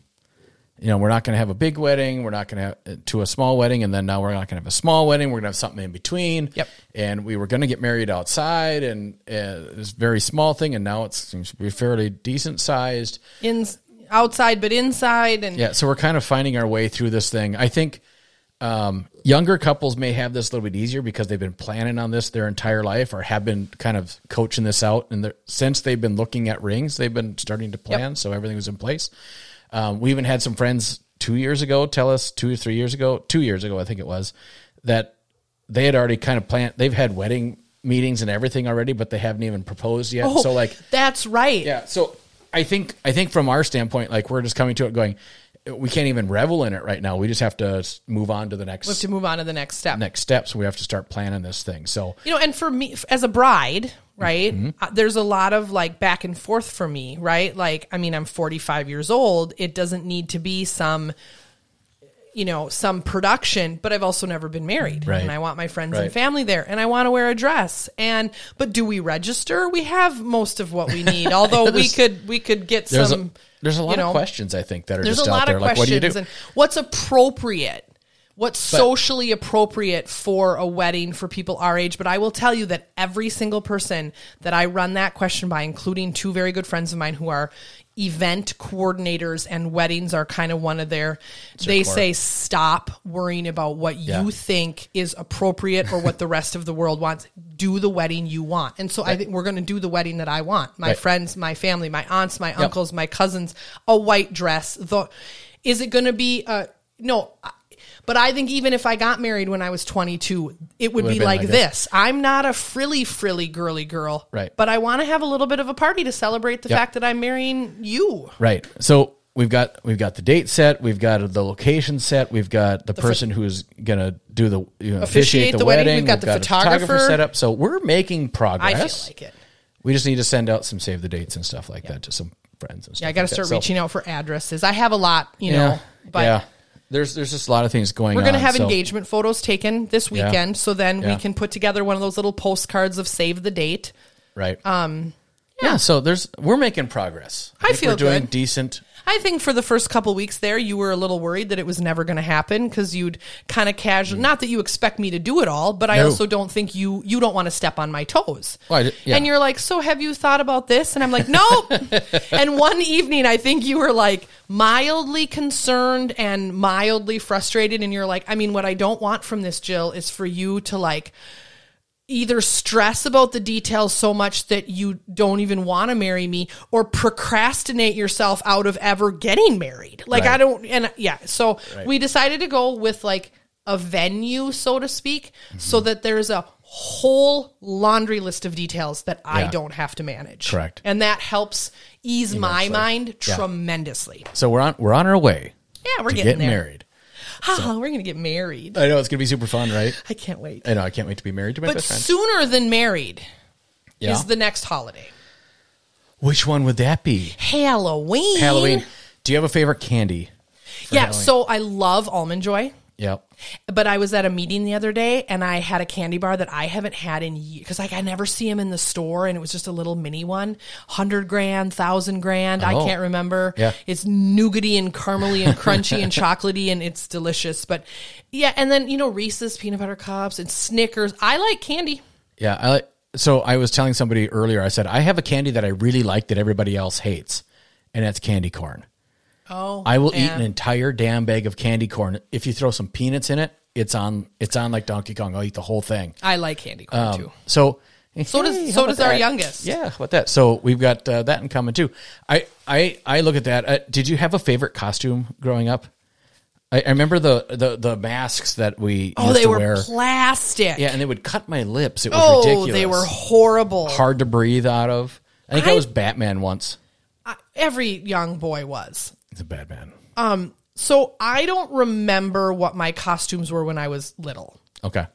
you know, we're not going to have a big wedding, we're not going to have to a small wedding, and then now we're not going to have a small wedding, we're going to have something in between. Yep. And we were going to get married outside, and uh, this very small thing, and now it seems to be fairly decent sized. in outside but inside and Yeah, so we're kind of finding our way through this thing. I think um, younger couples may have this a little bit easier because they've been planning on this their entire life or have been kind of coaching this out. And since they've been looking at rings, they've been starting to plan. So everything was in place. Um, we even had some friends two years ago tell us, two or three years ago, two years ago, I think it was, that they had already kind of planned, they've had wedding meetings and everything already, but they haven't even proposed yet. Oh, so, like, that's right yeah. So I think I think from our standpoint, like we're just coming to it going, we can't even revel in it right now. We just have to move on to the next we have to move on to the next step next steps. We have to start planning this thing. So you know and for me as a bride right Mm-hmm. uh, there's a lot of like back and forth for me right like i mean i'm 45 years old it doesn't need to be some you know some production but i've also never been married Right. and i want my friends Right. and family there and i want to wear a dress and but do we register we have most of what we need although we could we could get there's some a, there's a lot you know, of questions I think that are there's just a lot out there. of Like, what do you questions do? and what's appropriate what's socially appropriate for a wedding for people our age but i will tell you that every single person that i run that question by including two very good friends of mine who are event coordinators and weddings are kind of one of their they core. say stop worrying about what Yeah. you think is appropriate or what the rest of the world wants do the wedding you want and so i think we're going to do the wedding that i want my Right. friends my family my aunts my uncles my cousins a white dress the is it going to be uh no I- but I think even if I got married when I was 22, it would would've be like, like this. I'm not a frilly, frilly girly girl. Right. But I want to have a little bit of a party to celebrate the Yep. fact that I'm marrying you. Right. So we've got we've got the date set, we've got the location set, we've got the, person who's gonna do the you know, officiate, the, wedding, we've got the a photographer. set up. So we're making progress. I feel like it. We just need to send out some save the dates and stuff like that to some friends and stuff. Yeah, I got to like that. start So- reaching out for addresses. I have a lot, you Yeah, know, but yeah. There's there's just a lot of things going on. we're going to have so- engagement photos taken this Yeah. weekend. So then Yeah. we can put together one of those little postcards of save the date. Right. Um, yeah. So there's we're making progress. I think feel we're doing good. decent. I think for the first couple weeks there, you were a little worried that it was never going to happen because you'd kind of casual. Mm. Not that you expect me to do it all, but I No. also don't think you you don't want to step on my toes. Well, I d- yeah. And you're like, so have you thought about this? And I'm like, nope. and one evening, I think you were like mildly concerned and mildly frustrated, and you're like, I mean, what I don't want from this, Jill, is for you to like either stress about the details so much that you don't even want to marry me or procrastinate yourself out of ever getting married. Like I don't and yeah, so we decided to go with like a venue so to speak Mm-hmm. so that there's a whole laundry list of details that I don't have to manage. Correct. And that helps ease my mind Yeah. tremendously. So we're on we're on our way Yeah, we're getting get there. married. Ah, we're going to get married. I know it's gonna be super fun, right? I can't wait. I know. I can't wait to be married to my But best friend. sooner than married Yeah. is the next holiday. Which one would that be? Halloween. Halloween. Do you have a favorite candy? Yeah, so I love almond joy. Yep. But I was at a meeting the other day and I had a candy bar that I haven't had in years because like I never see them in the store and it was just a little mini one, hundred grand, thousand grand. I Oh. can't remember. Yeah. it's nougaty and caramely and crunchy and chocolatey and it's delicious. But yeah, and then you know Reese's peanut butter cups and Snickers. I like candy. Yeah. I like. So I was telling somebody earlier. I said I have a candy that I really like that everybody else hates, and that's candy corn. Oh, I will eat an entire damn bag of candy corn. If you throw some peanuts in it, it's on. It's on like Donkey Kong. I'll eat the whole thing. I like candy corn Um, too. So So does- so does our youngest. Yeah, how about that? So we've got uh, that in common too. I I I look at that. Uh, did you have a favorite costume growing up? I, I remember the, the the masks that we Oh, used they to were wear. plastic. yeah, and they would cut my lips. It was oh, ridiculous. they were horrible. hard to breathe out of. I think I, I- was Batman once. I- Every young boy was. It's a bad man. Um, so I don't remember what my costumes were when I was little. Okay.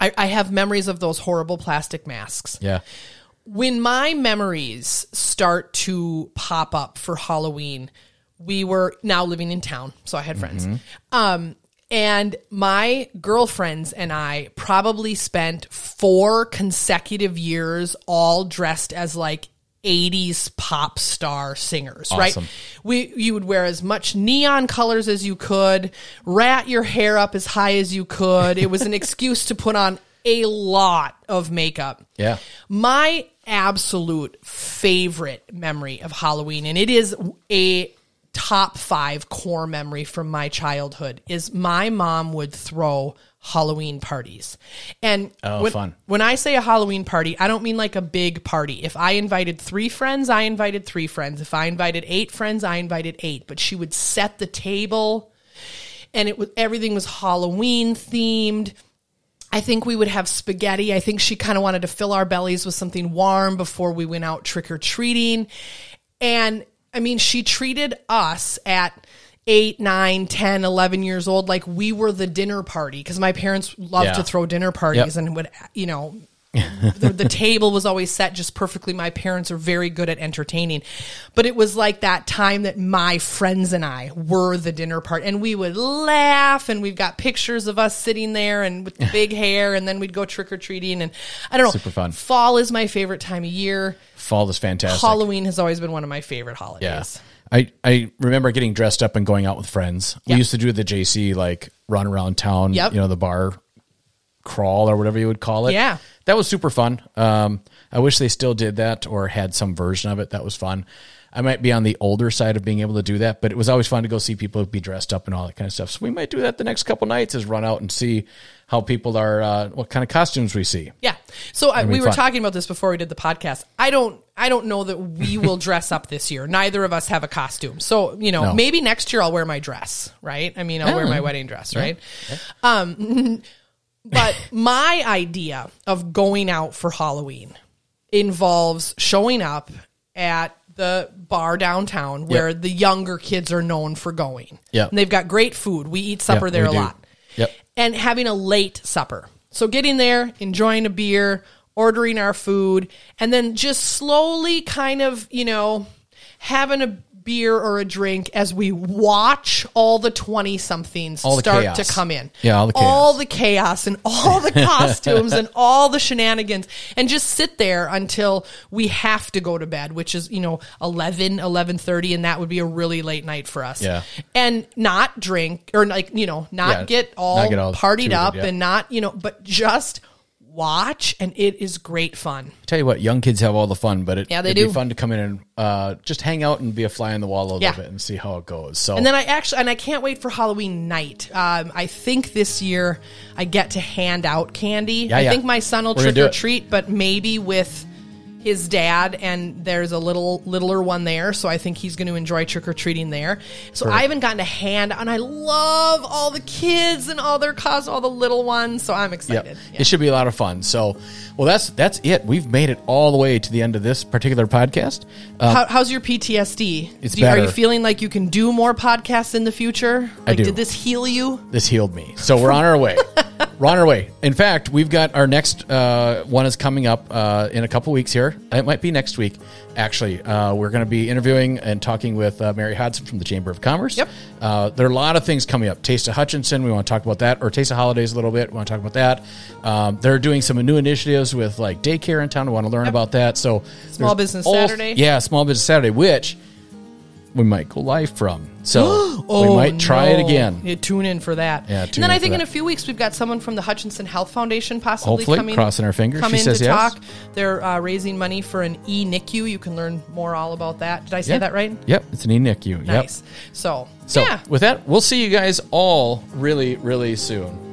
I, I have memories of those horrible plastic masks. Yeah. When my memories start to pop up for Halloween, we were now living in town, so I had friends. Um, and my girlfriends and I probably spent four consecutive years all dressed as like 80s pop star singers, right? We you would wear as much neon colors as you could, rat your hair up as high as you could. It was an excuse to put on a lot of makeup. Yeah. My absolute favorite memory of Halloween, and it is a top five core memory from my childhood, is my mom would throw Halloween parties. And Oh, when, fun. when I say a Halloween party, I don't mean like a big party. If I invited three friends, I invited three friends. If I invited eight friends, I invited eight. But she would set the table and it was everything was Halloween themed. I think we would have spaghetti. I think she kind of wanted to fill our bellies with something warm before we went out trick or treating. And I mean, she treated us at eight, nine, 10, 11 years old like we were the dinner party because my parents loved Yeah. to throw dinner parties Yep. and would, you know, the, the table was always set just perfectly. My parents are very good at entertaining, but it was like that time that my friends and I were the dinner part, and we would laugh, and we've got pictures of us sitting there and with the big hair, and then we'd go trick or treating, and I don't know. Super fun. Fall is my favorite time of year. Fall is fantastic. Halloween has always been one of my favorite Yeah. I, I remember getting dressed up and going out with friends. Yeah. We used to do the JC like run around town, Yep. you know, the bar crawl or whatever you would call it. Yeah. That was super fun. Um, I wish they still did that or had some version of it. That was fun. I might be on the older side of being able to do that, but it was always fun to go see people be dressed up and all that kind of stuff. So we might do that the next couple nights is run out and see how people are, uh, what kind of costumes we see. Yeah. So I, we were fun. talking about this before we did the podcast. I don't I don't know that we will dress up this year. Neither of us have a costume. So, you know, No. maybe next year I'll wear my dress, right? I mean, I'll wear my wedding dress, right? Um but my idea of going out for Halloween involves showing up at the bar downtown where Yep. the younger kids are known for going. Yep. And they've got great food. We eat supper Yep, there we a do. lot Yep. and having a late supper. So getting there, enjoying a beer, ordering our food, and then just slowly kind of, you know, having a beer or a drink as we watch all the 20 somethings start chaos. to come in. Yeah, all the All chaos. the chaos and all the costumes and all the shenanigans and just sit there until we have to go to bed, which is, you know, 11, 11:30 and that would be a really late night for us. Yeah. And not drink or like, you know, not Yeah, get all, not get all partied up yeah. and not, you know, but just watch and it is great fun. Tell you what, young kids have all the fun, but it, Yeah, they it'd do. be fun to come in and uh, just hang out and be a fly on the wall a little Yeah. bit and see how it goes. So And then I actually, and I can't wait for Halloween night. Um, I think this year I get to hand out candy. I yeah. think my son will We're gonna trick do or it. treat, but maybe with his dad, and there's a little littler one there, so I think he's going to enjoy trick or treating there. So I haven't gotten a hand, and I love all the kids and all their cause, all the little ones. So I'm Yep. excited. Yeah. It should be a lot of fun. So, well, that's that's it. We've made it all the way to the end of this particular podcast. Uh, How, how's your PTSD? It's you, Are you feeling like you can do more podcasts in the future? Like, do. Did this heal you? this healed me. So we're on our way. we're on our way. In fact, we've got our next uh, one is coming up uh, in a couple weeks here. It might be next week. Actually, uh, we're going to be interviewing and talking with uh, Mary Hodson from the Chamber of Commerce. Yep. Uh, there are a lot of things coming up. Taste of Hutchinson. We want to talk about that, or Taste of Holidays a little bit. We want to talk about that. Um, they're doing some new initiatives with like daycare in town. We want to learn about that. So Small Business all- Saturday. Yeah, Small Business Saturday, which we might go live from. So Oh, we might try it again. Yeah, tune in for that. Yeah, and then I think in a few weeks we've got someone from the Hutchinson Health Foundation possibly Hopefully, coming. crossing our fingers. Come She in says to yes. talk. They're uh, raising money for an e NICU. You can learn more all about that. Did I say Yeah. that right? Yep, it's an e-NICU. Yep. Nice. So, So yeah. with that, we'll see you guys all really, really soon.